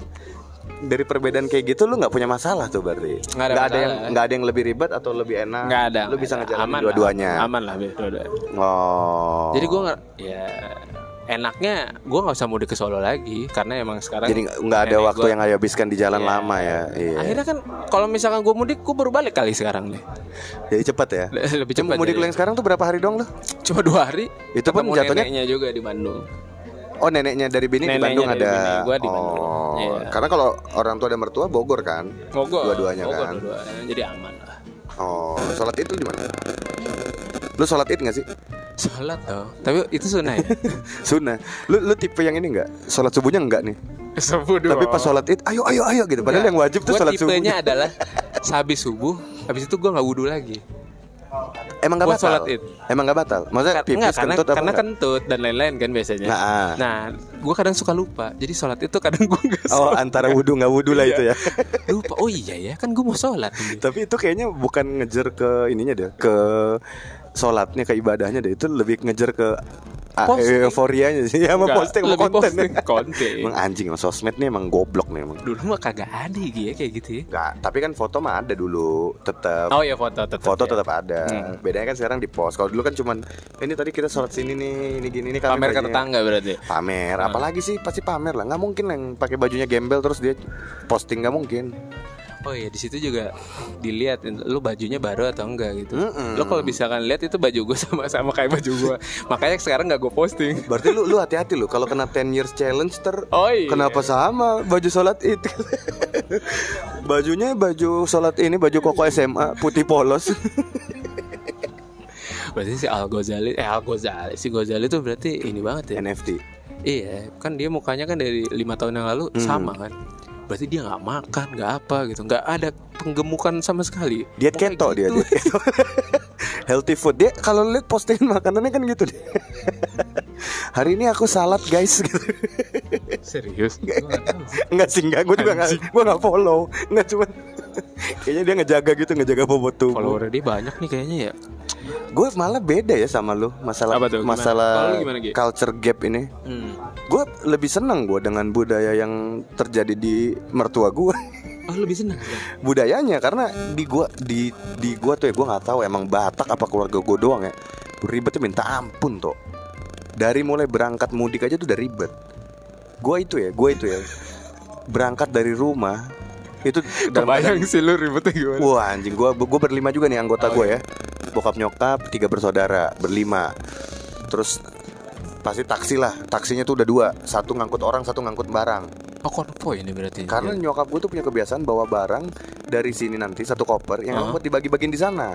[SPEAKER 2] dari perbedaan kayak gitu lu nggak punya masalah tuh berarti.
[SPEAKER 1] Nggak ada
[SPEAKER 2] Nggak ada yang nggak ada yang lebih ribet atau lebih enak.
[SPEAKER 1] Nggak ada.
[SPEAKER 2] Lu bisa
[SPEAKER 1] nggak ada.
[SPEAKER 2] ngejalanin
[SPEAKER 1] Aman
[SPEAKER 2] dua-duanya.
[SPEAKER 1] Aman lah dua-duanya.
[SPEAKER 2] Oh.
[SPEAKER 1] Jadi gue nggak ya enaknya gue nggak usah mudik ke Solo lagi karena emang sekarang
[SPEAKER 2] Jadi nggak- ada waktu
[SPEAKER 1] gua-
[SPEAKER 2] yang habiskan di jalan
[SPEAKER 1] Iya.
[SPEAKER 2] lama ya. Iya.
[SPEAKER 1] Akhirnya kan kalau misalkan gue mudik gue baru balik kali sekarang nih.
[SPEAKER 2] Jadi cepat ya.
[SPEAKER 1] Lebih cepat.
[SPEAKER 2] Mudik lu yang sekarang tuh berapa hari dong lu?
[SPEAKER 1] Cuma dua hari.
[SPEAKER 2] Itu pun jatuhnya-
[SPEAKER 1] juga di Bandung.
[SPEAKER 2] Oh neneknya dari bini di
[SPEAKER 1] Neneknya
[SPEAKER 2] Bandung
[SPEAKER 1] dari
[SPEAKER 2] ada.
[SPEAKER 1] bini, gua di Bandung.
[SPEAKER 2] Oh.
[SPEAKER 1] Iya.
[SPEAKER 2] Karena kalau orang tua dan mertua Bogor kan.
[SPEAKER 1] Bogor.
[SPEAKER 2] Dua-duanya
[SPEAKER 1] Bogor,
[SPEAKER 2] kan.
[SPEAKER 1] dua-duanya. Jadi aman lah.
[SPEAKER 2] Oh, sholat itu di mana? Lu sholat id gak sih?
[SPEAKER 1] Sholat tau. Tapi itu sunnah ya.
[SPEAKER 2] Sunnah. Lu lu tipe yang ini enggak? Sholat subuhnya enggak nih?
[SPEAKER 1] Subuh
[SPEAKER 2] Tapi pas sholat id, ayo ayo ayo gitu. Padahal yang wajib tuh
[SPEAKER 1] Gua
[SPEAKER 2] sholat subuh.
[SPEAKER 1] tipenya adalah sehabis subuh, habis itu gue nggak wudhu lagi.
[SPEAKER 2] Emang gak
[SPEAKER 1] buat
[SPEAKER 2] batal?
[SPEAKER 1] sholat id.
[SPEAKER 2] Emang gak batal? Maksudnya pipis
[SPEAKER 1] Enggak, karena
[SPEAKER 2] kentut apa
[SPEAKER 1] karena
[SPEAKER 2] enggak?
[SPEAKER 1] kentut dan lain-lain kan biasanya.
[SPEAKER 2] Nah, ah.
[SPEAKER 1] Nah, gue kadang suka lupa. Jadi sholat itu kadang gue nggak
[SPEAKER 2] Oh antara wudhu nggak wudhu lah itu ya.
[SPEAKER 1] lupa. Oh iya ya, kan gue mau sholat.
[SPEAKER 2] Tapi itu kayaknya bukan ngejar ke ininya deh, ke sholatnya ke ibadahnya deh. Itu lebih ngejar ke ah,
[SPEAKER 1] Posting.
[SPEAKER 2] euforianya sih, sama
[SPEAKER 1] Enggak,
[SPEAKER 2] posting sama konten.
[SPEAKER 1] posting konten.
[SPEAKER 2] Emang anjing, emang sosmed nih emang goblok nih emang.
[SPEAKER 1] Dulu mah kagak ada gitu ya kayak gitu ya.
[SPEAKER 2] Enggak, tapi kan foto mah ada dulu, tetap.
[SPEAKER 1] Oh iya foto tetap.
[SPEAKER 2] Foto
[SPEAKER 1] ya.
[SPEAKER 2] tetap ada.
[SPEAKER 1] Hmm.
[SPEAKER 2] Bedanya kan sekarang di post. Kalau dulu kan cuman ini tadi kita sholat sini nih, ini gini kami
[SPEAKER 1] Pamer ke
[SPEAKER 2] bajunya."
[SPEAKER 1] tetangga berarti.
[SPEAKER 2] Pamer, apalagi sih pasti pamer lah. Nggak mungkin yang pakai bajunya gembel terus dia posting nggak mungkin.
[SPEAKER 1] Oh iya di situ juga dilihat lu bajunya baru atau enggak gitu.
[SPEAKER 2] Mm-mm.
[SPEAKER 1] Lu kalau misalkan lihat itu baju gue sama sama kayak baju gue. Makanya sekarang nggak gue posting.
[SPEAKER 2] Berarti lu lu hati-hati lu kalau kena 10 years challenge ter
[SPEAKER 1] Oh iya.
[SPEAKER 2] Kenapa sama baju sholat itu? Bajunya baju sholat ini baju koko SMA putih polos.
[SPEAKER 1] Berarti si Al Ghazali, eh Al Ghazali, si Ghazali tuh berarti ini banget ya.
[SPEAKER 2] NFT.
[SPEAKER 1] Iya, kan dia mukanya kan dari lima tahun yang lalu
[SPEAKER 2] Hmm.
[SPEAKER 1] sama kan. Berarti dia nggak makan, nggak apa gitu, nggak ada penggemukan sama sekali.
[SPEAKER 2] Diet
[SPEAKER 1] Pokoknya
[SPEAKER 2] keto dia,
[SPEAKER 1] gitu.
[SPEAKER 2] diet keto. Healthy food dia kalau lihat postingan makanannya kan gitu deh. Hari ini aku salad guys gitu.
[SPEAKER 1] Serius?
[SPEAKER 2] Enggak sih enggak, gue juga enggak, gue enggak follow. Enggak cuman kayaknya dia ngejaga gitu, ngejaga bobot tubuh.
[SPEAKER 1] Follower dia banyak nih kayaknya ya.
[SPEAKER 2] Gue malah beda ya sama lu masalah
[SPEAKER 1] Apa tuh? Gimana?
[SPEAKER 2] masalah
[SPEAKER 1] gimana, Gi?
[SPEAKER 2] culture gap ini.
[SPEAKER 1] Hmm.
[SPEAKER 2] Gue lebih seneng gue dengan budaya yang terjadi di mertua gue.
[SPEAKER 1] Oh lebih senang. ya?
[SPEAKER 2] budayanya karena di gua di di gua tuh ya gua nggak tahu emang Batak apa keluarga gua doang ya ribetnya minta ampun tuh dari mulai berangkat mudik aja tuh udah ribet gua itu ya gua itu ya berangkat dari rumah itu
[SPEAKER 1] Kebayang
[SPEAKER 2] keadaan-
[SPEAKER 1] sih lu ribetnya gimana?
[SPEAKER 2] wah anjing gua gua berlima juga nih anggota gua ya. Bokap nyokap tiga bersaudara berlima. Terus pasti taksi lah. Taksinya tuh udah dua. Satu ngangkut orang satu ngangkut barang.
[SPEAKER 1] Oh konvoy ini berarti.
[SPEAKER 2] karena nyokap gue tuh punya kebiasaan bawa barang dari sini nanti satu koper yang
[SPEAKER 1] Hah?
[SPEAKER 2] buat dibagi-bagiin di sana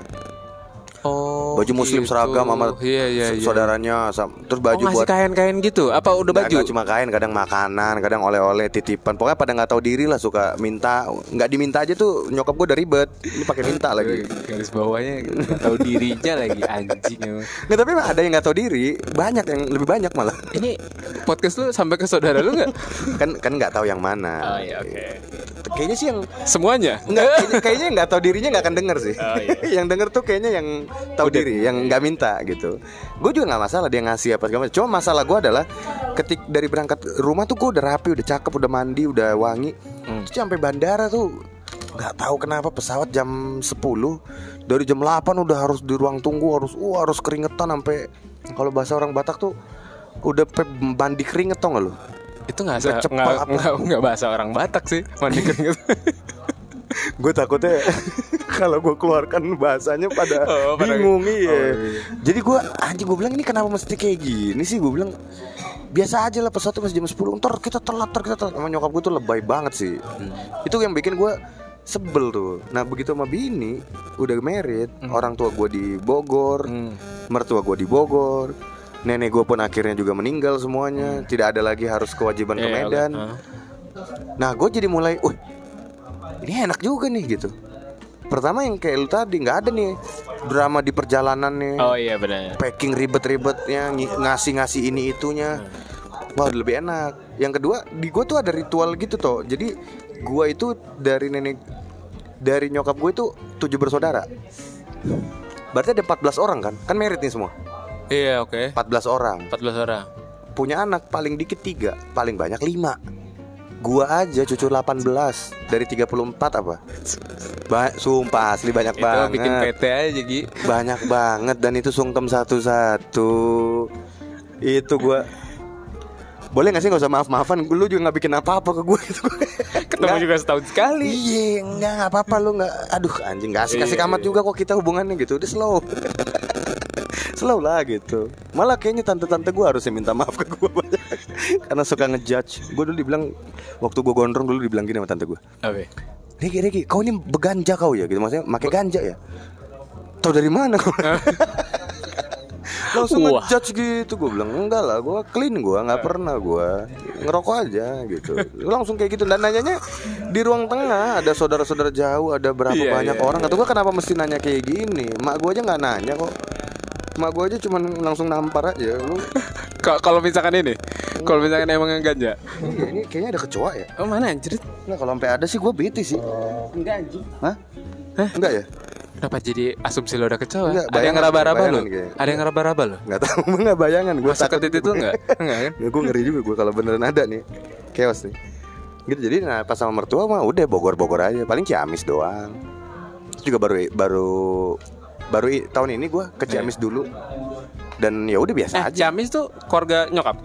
[SPEAKER 1] oh,
[SPEAKER 2] baju muslim
[SPEAKER 1] gitu.
[SPEAKER 2] seragam sama
[SPEAKER 1] iya, iya, iya.
[SPEAKER 2] saudaranya sam- terus
[SPEAKER 1] Oh,
[SPEAKER 2] baju
[SPEAKER 1] ngasih
[SPEAKER 2] buat
[SPEAKER 1] kain-kain gitu? Apa udah baju?
[SPEAKER 2] nggak cuma kain kadang makanan kadang oleh-oleh titipan pokoknya pada nggak tahu diri lah suka minta nggak diminta aja tuh nyokap gue udah ribet ini pakai minta lagi
[SPEAKER 1] Garis bawahnya nggak tahu dirinya lagi anjing
[SPEAKER 2] nggak tapi emang ada yang nggak tahu diri banyak yang lebih banyak malah
[SPEAKER 1] Ini podcast lu sampai ke saudara lu nggak?
[SPEAKER 2] kan kan nggak tahu yang mana
[SPEAKER 1] iya oke.
[SPEAKER 2] kayaknya sih yang
[SPEAKER 1] Semuanya?
[SPEAKER 2] Nggak, kayaknya, nggak tahu dirinya nggak akan denger sih.
[SPEAKER 1] Oh, iya.
[SPEAKER 2] yang denger tuh kayaknya yang tahu diri, yang nggak minta gitu. Gue juga nggak masalah dia ngasih apa segala. Cuma masalah gue adalah ketik dari berangkat rumah tuh gue udah rapi, udah cakep, udah mandi, udah wangi.
[SPEAKER 1] Hmm.
[SPEAKER 2] Terus sampai bandara tuh nggak tahu kenapa pesawat jam 10 dari jam 8 udah harus di ruang tunggu harus uh harus keringetan sampai kalau bahasa orang Batak tuh udah pe- mandi keringet tau gak lu?
[SPEAKER 1] Itu nggak nggak nggak bahasa orang Batak sih mandi keringet.
[SPEAKER 2] gue takutnya kalau gue keluarkan bahasanya pada
[SPEAKER 1] Oh, pada-
[SPEAKER 2] bingung iya.
[SPEAKER 1] Oh, iya.
[SPEAKER 2] Jadi gue anjing gue bilang ini kenapa mesti kayak gini sih gue bilang biasa aja lah pesawat tuh masih jam 10 ntar kita telat ntar kita telat sama nyokap gue tuh lebay banget sih itu yang bikin gue sebel tuh nah begitu sama bini udah married orang tua gue di Bogor
[SPEAKER 1] Hmm.
[SPEAKER 2] mertua gue di Bogor nenek gue pun akhirnya juga meninggal semuanya tidak ada lagi harus kewajiban ke
[SPEAKER 1] Iya,
[SPEAKER 2] Medan
[SPEAKER 1] oke. Ah.
[SPEAKER 2] Nah gue jadi mulai, wih ini enak juga nih gitu. Pertama yang kayak lu tadi nggak ada nih drama di perjalanan nih,
[SPEAKER 1] Oh iya benar.
[SPEAKER 2] packing ribet-ribetnya, ngasih-ngasih ini itunya. Wah lebih enak. Yang kedua di gue tuh ada ritual gitu toh. Jadi gue itu dari nenek dari nyokap gue itu tujuh bersaudara. Berarti ada 14 orang kan? Kan merit nih semua.
[SPEAKER 1] Iya oke.
[SPEAKER 2] 14 orang.
[SPEAKER 1] 14 orang.
[SPEAKER 2] punya anak paling dikit tiga paling banyak lima gua aja cucu 18 dari 34 apa? Ba sumpah asli banyak
[SPEAKER 1] Itu
[SPEAKER 2] banget
[SPEAKER 1] bikin PT aja Gi.
[SPEAKER 2] banyak banget dan itu sungkem satu-satu. Itu gua. Boleh gak sih gak usah maaf-maafan? Lu juga gak bikin apa-apa ke gue
[SPEAKER 1] Ketemu juga setahun sekali.
[SPEAKER 2] Iya enggak gak apa-apa lu gak Aduh anjing gak asik-asik
[SPEAKER 1] Iya,
[SPEAKER 2] amat juga kok kita hubungannya gitu. Udah slow. Slow lah gitu. Malah kayaknya tante-tante gue harusnya minta maaf ke gue banyak Karena suka ngejudge. Gue dulu dibilang Waktu gue gondrong dulu dibilang gini sama tante gue
[SPEAKER 1] Oke.
[SPEAKER 2] Riki, Riki, kau ini beganja kau ya gitu. Maksudnya pakai ganja ya? Tahu dari mana kau? Langsung
[SPEAKER 1] Wah.
[SPEAKER 2] ngejudge gitu. Gue bilang enggak lah Gue clean gue nggak pernah gue Ngerokok aja gitu. Langsung kayak gitu. Dan nanyanya Di ruang tengah Ada saudara-saudara jauh Ada berapa
[SPEAKER 1] Iya,
[SPEAKER 2] banyak
[SPEAKER 1] iya,
[SPEAKER 2] orang. Kata gue kenapa mesti nanya kayak gini? Mak gue aja nggak nanya kok. Mak gue aja cuman langsung nampar aja Lu
[SPEAKER 1] Kalau misalkan ini, kalau misalkan emang ganja.
[SPEAKER 2] Iya, ini kayaknya ada kecoa ya
[SPEAKER 1] Oh mana anjir?
[SPEAKER 2] Nggak kalau sampai ada sih gue bete sih
[SPEAKER 1] Enggak anjing.
[SPEAKER 2] Hah?
[SPEAKER 1] Hah?
[SPEAKER 2] Enggak ya?
[SPEAKER 1] Kenapa jadi asumsi lo udah kecoa?
[SPEAKER 2] Enggak,
[SPEAKER 1] ada yang
[SPEAKER 2] bayangan,
[SPEAKER 1] raba-raba lo?
[SPEAKER 2] bayangan.
[SPEAKER 1] Ada yang raba-raba lo?
[SPEAKER 2] Nggak tahu nggak bayangan gue
[SPEAKER 1] Masuk ke titik itu enggak? Enggak kan?
[SPEAKER 2] Ya gue ngeri juga gue kalau beneran ada nih Chaos nih Gitu jadi nah pas sama mertua mah udah Bogor-Bogor aja Paling Ciamis doang Terus juga baru baru baru tahun ini gue ke Ciamis dulu Dan ya udah biasa
[SPEAKER 1] Eh,
[SPEAKER 2] aja
[SPEAKER 1] Ciamis tuh keluarga nyokap,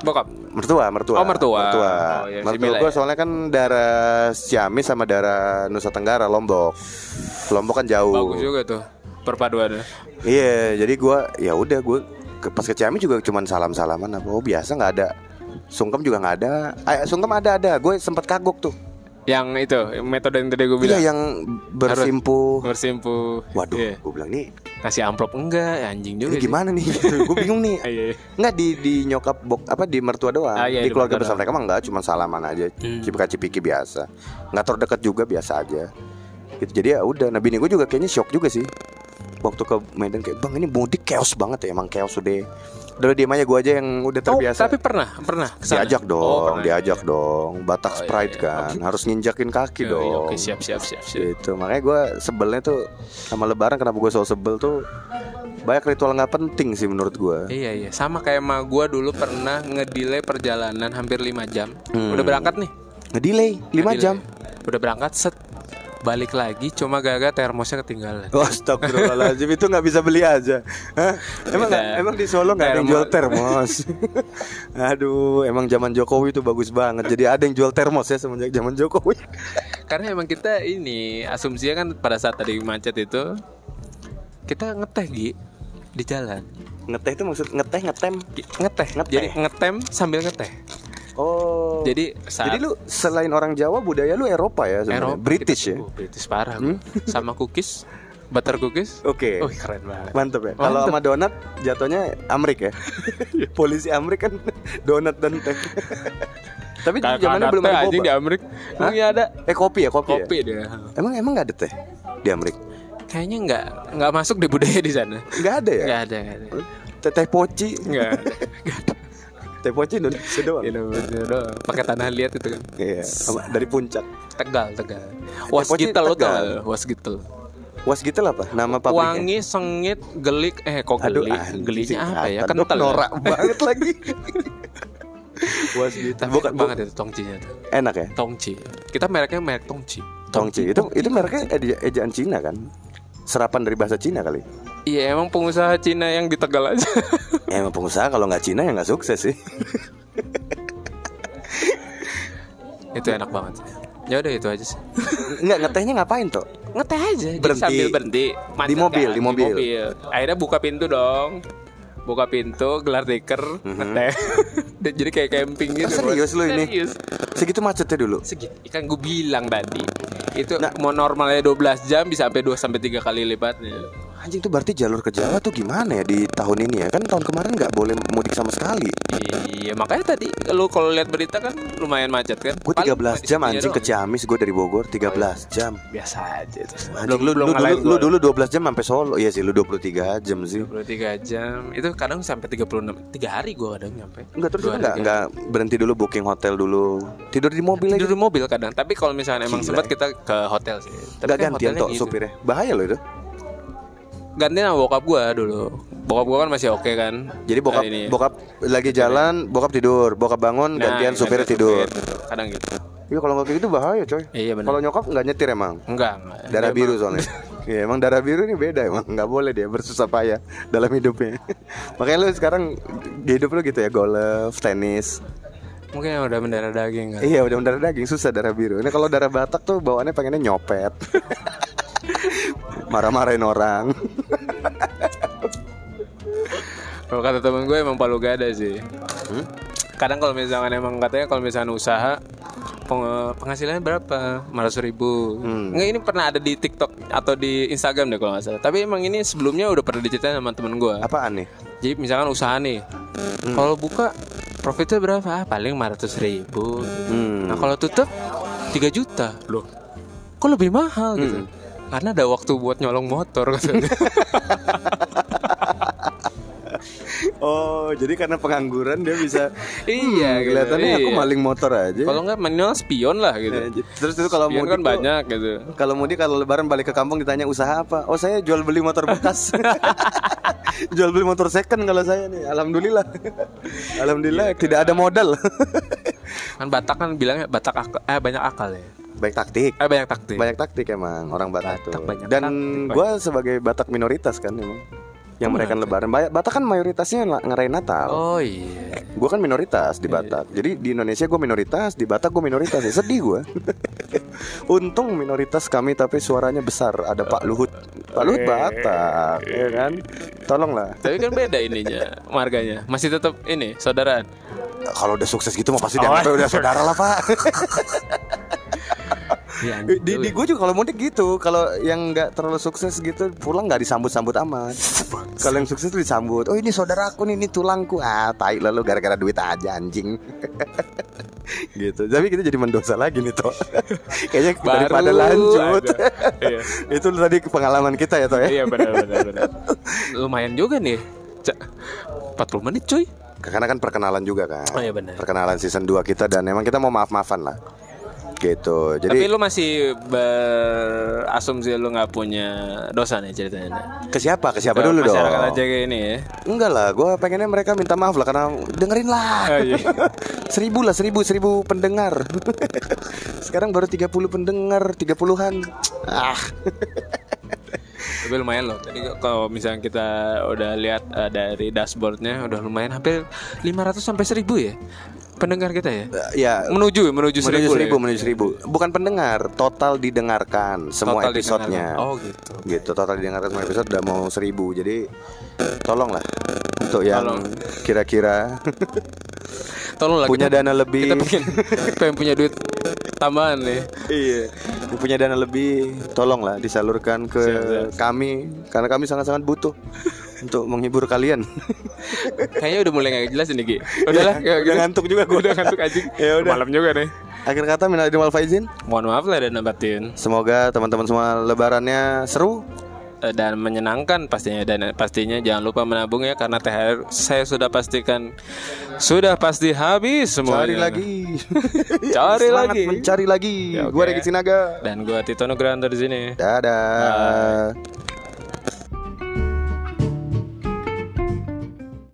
[SPEAKER 1] bokap.
[SPEAKER 2] Mertua, mertua
[SPEAKER 1] Oh, mertua.
[SPEAKER 2] Mertua,
[SPEAKER 1] Oh, iya,
[SPEAKER 2] mertua gue
[SPEAKER 1] ya.
[SPEAKER 2] soalnya kan daerah Ciamis sama daerah Nusa Tenggara Lombok Lombok kan jauh
[SPEAKER 1] Bagus juga tuh perpaduannya.
[SPEAKER 2] Iya, jadi gua ya udah gue ke, pas ke Ciamis juga cuman salam-salaman apa. Oh biasa nggak ada. Sungkem juga nggak ada. Eh, sungkem ada ada. Gue sempet kagok tuh.
[SPEAKER 1] Yang itu metode yang tadi gue
[SPEAKER 2] Iya
[SPEAKER 1] bilang.
[SPEAKER 2] yang bersimpuh.
[SPEAKER 1] bersimpuh.
[SPEAKER 2] Waduh,
[SPEAKER 1] Iya.
[SPEAKER 2] gue bilang nih
[SPEAKER 1] Kasih amplop enggak? Ya, Anjing juga sih.
[SPEAKER 2] gimana nih? gue bingung nih.
[SPEAKER 1] Iya, iya.
[SPEAKER 2] Nggak di di nyokap bok apa di mertua doang.
[SPEAKER 1] Ah, iya,
[SPEAKER 2] di keluarga besar mereka mah nggak, cuma salaman aja.
[SPEAKER 1] Hmm.
[SPEAKER 2] Cipika cipiki biasa. Nggak terdekat juga biasa aja. Gitu. Jadi ya udah. Nah bini gue juga kayaknya shock juga sih. Waktu ke Medan kayak bang ini mudik chaos banget ya emang chaos udah. Udah diem aja gue aja yang udah
[SPEAKER 1] Oh,
[SPEAKER 2] terbiasa.
[SPEAKER 1] tapi pernah, pernah ke sana?
[SPEAKER 2] Diajak dong,
[SPEAKER 1] Oh, pernah.
[SPEAKER 2] diajak dong. Batak
[SPEAKER 1] Oh, iya,
[SPEAKER 2] Sprite
[SPEAKER 1] iya.
[SPEAKER 2] kan, harus nginjakin kaki
[SPEAKER 1] Iya, iya,
[SPEAKER 2] dong.
[SPEAKER 1] Oke, siap, siap, siap, siap.
[SPEAKER 2] Gitu, makanya gue sebelnya tuh sama Lebaran kenapa gue selalu sebel tuh banyak ritual nggak penting sih menurut gue.
[SPEAKER 1] Iya iya sama kayak ma gua dulu pernah ngedelay perjalanan hampir 5 jam.
[SPEAKER 2] Hmm.
[SPEAKER 1] Udah berangkat nih.
[SPEAKER 2] Ngedelay 5
[SPEAKER 1] Ngedelay.
[SPEAKER 2] jam.
[SPEAKER 1] Udah berangkat set balik lagi cuma gagal termosnya ketinggalan.
[SPEAKER 2] Oh, Astagfirullahaladzim itu nggak bisa beli aja. Hah? Emang
[SPEAKER 1] Bisa.
[SPEAKER 2] emang di Solo nggak ada yang jual termos. Aduh, emang zaman Jokowi itu bagus banget. Jadi ada yang jual termos ya semenjak zaman Jokowi.
[SPEAKER 1] Karena emang kita ini asumsinya kan pada saat tadi macet itu kita ngeteh Gi di jalan.
[SPEAKER 2] Ngeteh itu maksud ngeteh ngetem.
[SPEAKER 1] ngeteh.
[SPEAKER 2] Ngeteh.
[SPEAKER 1] Jadi ngetem sambil ngeteh.
[SPEAKER 2] Oh.
[SPEAKER 1] Jadi saat
[SPEAKER 2] Jadi lu selain orang Jawa budaya lu Eropa ya sebenarnya?
[SPEAKER 1] Eropa,
[SPEAKER 2] British ya.
[SPEAKER 1] Oh, British parah.
[SPEAKER 2] Hmm?
[SPEAKER 1] Sama cookies, butter cookies.
[SPEAKER 2] Oke.
[SPEAKER 1] Oh, keren banget.
[SPEAKER 2] Mantep ya. Kalau sama donat jatuhnya Amrik ya. Polisi Amrik kan donat dan teh. Tapi
[SPEAKER 1] Kagak
[SPEAKER 2] zamannya belum
[SPEAKER 1] teh
[SPEAKER 2] ada
[SPEAKER 1] anjing di. Amrik. Emang iya ada
[SPEAKER 2] Eh kopi ya, kopi.
[SPEAKER 1] kopi
[SPEAKER 2] ya?
[SPEAKER 1] dia.
[SPEAKER 2] Emang emang nggak ada teh di Amrik?
[SPEAKER 1] Kayaknya nggak nggak masuk di budaya di sana.
[SPEAKER 2] Nggak ada ya?
[SPEAKER 1] Nggak ada, nggak ada.
[SPEAKER 2] Teh teh poci.
[SPEAKER 1] Nggak ada. Nggak ada.
[SPEAKER 2] Teh poci Indonesia doang.
[SPEAKER 1] Indonesia doang. Pakai tanah liat itu kan.
[SPEAKER 2] Iya, dari puncak.
[SPEAKER 1] Tegal, Tegal. Was
[SPEAKER 2] Poci
[SPEAKER 1] gitel lo
[SPEAKER 2] Tegal.
[SPEAKER 1] tau nggak? Was gitel.
[SPEAKER 2] Was gitu lah apa? Nama pabriknya.
[SPEAKER 1] Wangi, sengit, gelik. Eh kok
[SPEAKER 2] Aduh,
[SPEAKER 1] gelik?
[SPEAKER 2] anjing,
[SPEAKER 1] Geliknya apa ya? Kental. ya?
[SPEAKER 2] Norak banget lagi. Was.
[SPEAKER 1] Tapi
[SPEAKER 2] Bukan,
[SPEAKER 1] banget itu tongcinya tuh.
[SPEAKER 2] Enak ya?
[SPEAKER 1] Tongci. Kita mereknya merek Tongci.
[SPEAKER 2] Tongci. Itu itu mereknya eja- ejaan Cina kan? Serapan dari bahasa Cina kali.
[SPEAKER 1] Iya emang pengusaha Cina yang di Tegal aja.
[SPEAKER 2] Emang pengusaha kalau nggak Cina ya nggak sukses sih.
[SPEAKER 1] itu enak banget sih. Ya udah itu aja sih.
[SPEAKER 2] Nggak ngetehnya ngapain toh?
[SPEAKER 1] Ngeteh aja. Jadi
[SPEAKER 2] Berhenti.
[SPEAKER 1] sambil berhenti. Macet
[SPEAKER 2] mobil,
[SPEAKER 1] kan,
[SPEAKER 2] di mobil.
[SPEAKER 1] Akhirnya buka pintu dong. Buka pintu, gelar tikar, ngeteh. Dan Jadi kayak camping gitu.
[SPEAKER 2] Ah, serius lu ini?
[SPEAKER 1] Serius.
[SPEAKER 2] Segitu macetnya dulu.
[SPEAKER 1] Segitu. Kan gue bilang tadi. Itu
[SPEAKER 2] Nah.
[SPEAKER 1] mau normalnya 12 jam bisa sampai 2 sampai 3 kali lipatnya.
[SPEAKER 2] Anjing tuh berarti jalur ke Jawa tuh gimana ya di tahun ini ya? Kan tahun kemarin nggak boleh mudik sama sekali.
[SPEAKER 1] Iya, makanya tadi lu kalau lihat berita kan lumayan macet kan.
[SPEAKER 2] Gue
[SPEAKER 1] Paling
[SPEAKER 2] 13
[SPEAKER 1] cuma di
[SPEAKER 2] jam anjing ke. Ciamis gue dari Bogor 13 jam.
[SPEAKER 1] biasa aja itu.
[SPEAKER 2] Anjing lu, lu, dulu, lu dulu 12 jam sampai Solo. Iya sih lu 23 jam sih.
[SPEAKER 1] 23 jam. Itu kadang sampai 36 3 hari gua kadang nyampe.
[SPEAKER 2] Enggak terus
[SPEAKER 1] Dua
[SPEAKER 2] lu nggak
[SPEAKER 1] hari,
[SPEAKER 2] nggak berhenti dulu booking hotel dulu. Tidur di mobil aja.
[SPEAKER 1] Tidur di mobil kadang, tapi kalau misalnya emang sempat kita ke hotel sih. Tapi
[SPEAKER 2] Nggak
[SPEAKER 1] kan
[SPEAKER 2] gantian
[SPEAKER 1] gitu.
[SPEAKER 2] supirnya. Bahaya loh itu.
[SPEAKER 1] Gantian sama bokap gua dulu. Bokap gua kan masih oke kan.
[SPEAKER 2] Jadi bokap
[SPEAKER 1] ini.
[SPEAKER 2] bokap lagi jalan, bokap tidur, bokap bangun,
[SPEAKER 1] Nah,
[SPEAKER 2] gantian tidur.
[SPEAKER 1] supir, gitu. Kadang gitu.
[SPEAKER 2] Iya kalau nggak kayak gitu bahaya coy.
[SPEAKER 1] Iya benar.
[SPEAKER 2] Kalau nyokap nggak nyetir emang.
[SPEAKER 1] Enggak, enggak.
[SPEAKER 2] Darah biru
[SPEAKER 1] emang-
[SPEAKER 2] soalnya. Iya emang darah biru ini beda emang nggak boleh dia bersusah payah dalam hidupnya. Makanya lu sekarang di hidup lu gitu ya golf, tenis.
[SPEAKER 1] Mungkin udah mendarah daging kan.
[SPEAKER 2] Iya udah darah daging susah darah biru. Ini kalau darah Batak tuh bawaannya pengennya nyopet. Marah-marahin orang.
[SPEAKER 1] Kalau kata temen gue emang palu gada sih.
[SPEAKER 2] Hmm?
[SPEAKER 1] Kadang kalau misalkan emang katanya kalau misalkan usaha peng- penghasilannya berapa? 500 ribu.
[SPEAKER 2] Hmm.
[SPEAKER 1] Nggak ini pernah ada di TikTok atau di Instagram deh kalau nggak salah. Tapi emang ini sebelumnya udah pernah diceritain sama temen gue.
[SPEAKER 2] Apaan nih?
[SPEAKER 1] Jadi misalkan usaha nih,
[SPEAKER 2] Hmm.
[SPEAKER 1] kalau buka profitnya berapa? Ah, paling 500 ribu.
[SPEAKER 2] Hmm.
[SPEAKER 1] Nah kalau tutup 3 juta. Loh, kok lebih mahal gitu? Karena ada waktu buat nyolong motor katanya.
[SPEAKER 2] Oh, jadi karena pengangguran dia bisa
[SPEAKER 1] Iya,
[SPEAKER 2] Hmm,
[SPEAKER 1] gitu.
[SPEAKER 2] kelihatannya aku
[SPEAKER 1] Iya.
[SPEAKER 2] maling motor aja.
[SPEAKER 1] Kalau nggak minimal spion lah gitu.
[SPEAKER 2] Ya, Terus itu kalau mudik
[SPEAKER 1] kan
[SPEAKER 2] tuh-
[SPEAKER 1] banyak gitu.
[SPEAKER 2] Kalau mudik kalau lebaran balik ke kampung ditanya usaha apa? Oh saya jual beli motor bekas. jual beli motor second kalau saya nih. Alhamdulillah. Alhamdulillah tidak ada modal.
[SPEAKER 1] Kan Batak kan bilangnya Batak akal, eh banyak akal ya.
[SPEAKER 2] Baik taktik.
[SPEAKER 1] Eh banyak taktik.
[SPEAKER 2] Banyak taktik emang orang Batak,
[SPEAKER 1] Batak
[SPEAKER 2] tuh.
[SPEAKER 1] banyak
[SPEAKER 2] Dan gue sebagai Batak minoritas kan emang yang merayakan lebaran. Ba- Batak kan mayoritasnya ngerayain Natal.
[SPEAKER 1] Oh iya.
[SPEAKER 2] Gue kan minoritas di Batak. Jadi di Indonesia gue minoritas, di Batak gue minoritas. Ya, sedih gue. Untung minoritas kami tapi suaranya besar. Ada Pak Luhut. Pak Luhut Batak, ya kan? Tolonglah.
[SPEAKER 1] Tapi kan beda ininya, marganya. Masih tetap ini saudaraan.
[SPEAKER 2] Kalau udah sukses gitu mah pasti
[SPEAKER 1] Oh.
[SPEAKER 2] dianggap udah saudara lah Pak.
[SPEAKER 1] Iya,
[SPEAKER 2] di di gue juga kalau mudik gitu. Kalau yang nggak terlalu sukses gitu pulang nggak disambut-sambut amat. Kalau yang sukses tuh disambut. Oh ini saudaraku nih, ini tulangku. Ah, tai lalu gara-gara duit aja anjing. gitu. Tapi kita jadi mendosa lagi nih toh. Kayaknya
[SPEAKER 1] Baru
[SPEAKER 2] daripada lanjut.
[SPEAKER 1] Iya.
[SPEAKER 2] Itu tadi pengalaman kita ya toh ya.
[SPEAKER 1] Iya benar benar benar. Lumayan juga nih. Cak. 40 menit cuy.
[SPEAKER 2] Karena kan perkenalan juga kan.
[SPEAKER 1] Oh, iya benar.
[SPEAKER 2] Perkenalan season 2 kita dan emang kita mau maaf-maafan lah. Gitu.
[SPEAKER 1] Tapi
[SPEAKER 2] Jadi
[SPEAKER 1] lu masih berasumsi lu nggak punya dosa nih ceritanya.
[SPEAKER 2] ke siapa? Ke siapa
[SPEAKER 1] Ke
[SPEAKER 2] dulu dong?
[SPEAKER 1] Masyarakat aja kayak ini ya.
[SPEAKER 2] Enggak lah, gue pengennya mereka minta maaf lah karena dengerin lah.
[SPEAKER 1] Oh, iya.
[SPEAKER 2] seribu lah, seribu, seribu pendengar. Sekarang baru 30 pendengar, 30-an. Ah,
[SPEAKER 1] Tapi lumayan loh. Tadi kalau misalnya kita udah lihat eh, dari dashboardnya udah lumayan hampir 500 sampai 1000 ya. Pendengar kita ya.
[SPEAKER 2] Ya
[SPEAKER 1] Menuju menuju
[SPEAKER 2] menuju
[SPEAKER 1] seribu.
[SPEAKER 2] seribu,
[SPEAKER 1] ya?
[SPEAKER 2] menuju seribu. Bukan pendengar, total didengarkan semua
[SPEAKER 1] Total
[SPEAKER 2] episodenya.
[SPEAKER 1] didengarkan. Oh gitu.
[SPEAKER 2] Gitu, total didengarkan semua episode udah mau seribu. Jadi tolonglah untuk yang
[SPEAKER 1] Tolong.
[SPEAKER 2] kira-kira
[SPEAKER 1] Tolonglah
[SPEAKER 2] punya
[SPEAKER 1] kita,
[SPEAKER 2] dana lebih.
[SPEAKER 1] kita pengen, pengen punya duit tambahan nih.
[SPEAKER 2] iya. Yang punya dana lebih, tolonglah disalurkan ke
[SPEAKER 1] Siap, siap.
[SPEAKER 2] kami karena kami sangat-sangat butuh untuk menghibur kalian.
[SPEAKER 1] Kayaknya udah mulai gak jelas ini Ki. Udahlah,
[SPEAKER 2] Iya,
[SPEAKER 1] kayak
[SPEAKER 2] udah ngantuk juga gua.
[SPEAKER 1] Udah ngantuk anjing.
[SPEAKER 2] Ya udah.
[SPEAKER 1] Malam juga nih.
[SPEAKER 2] Akhir kata minal aidin wal faizin.
[SPEAKER 1] Mohon maaf lah dan batin
[SPEAKER 2] Semoga teman-teman semua lebarannya seru.
[SPEAKER 1] Eh, dan menyenangkan pastinya dan pastinya jangan lupa menabung ya karena THR saya sudah pastikan sudah pasti habis semua.
[SPEAKER 2] Cari lagi.
[SPEAKER 1] Cari
[SPEAKER 2] Semangat
[SPEAKER 1] lagi.
[SPEAKER 2] mencari lagi.
[SPEAKER 1] Ya,
[SPEAKER 2] Gua
[SPEAKER 1] oke.
[SPEAKER 2] Regi Sinaga.
[SPEAKER 1] Dan gua Tito Nugroho di sini.
[SPEAKER 2] Dadah.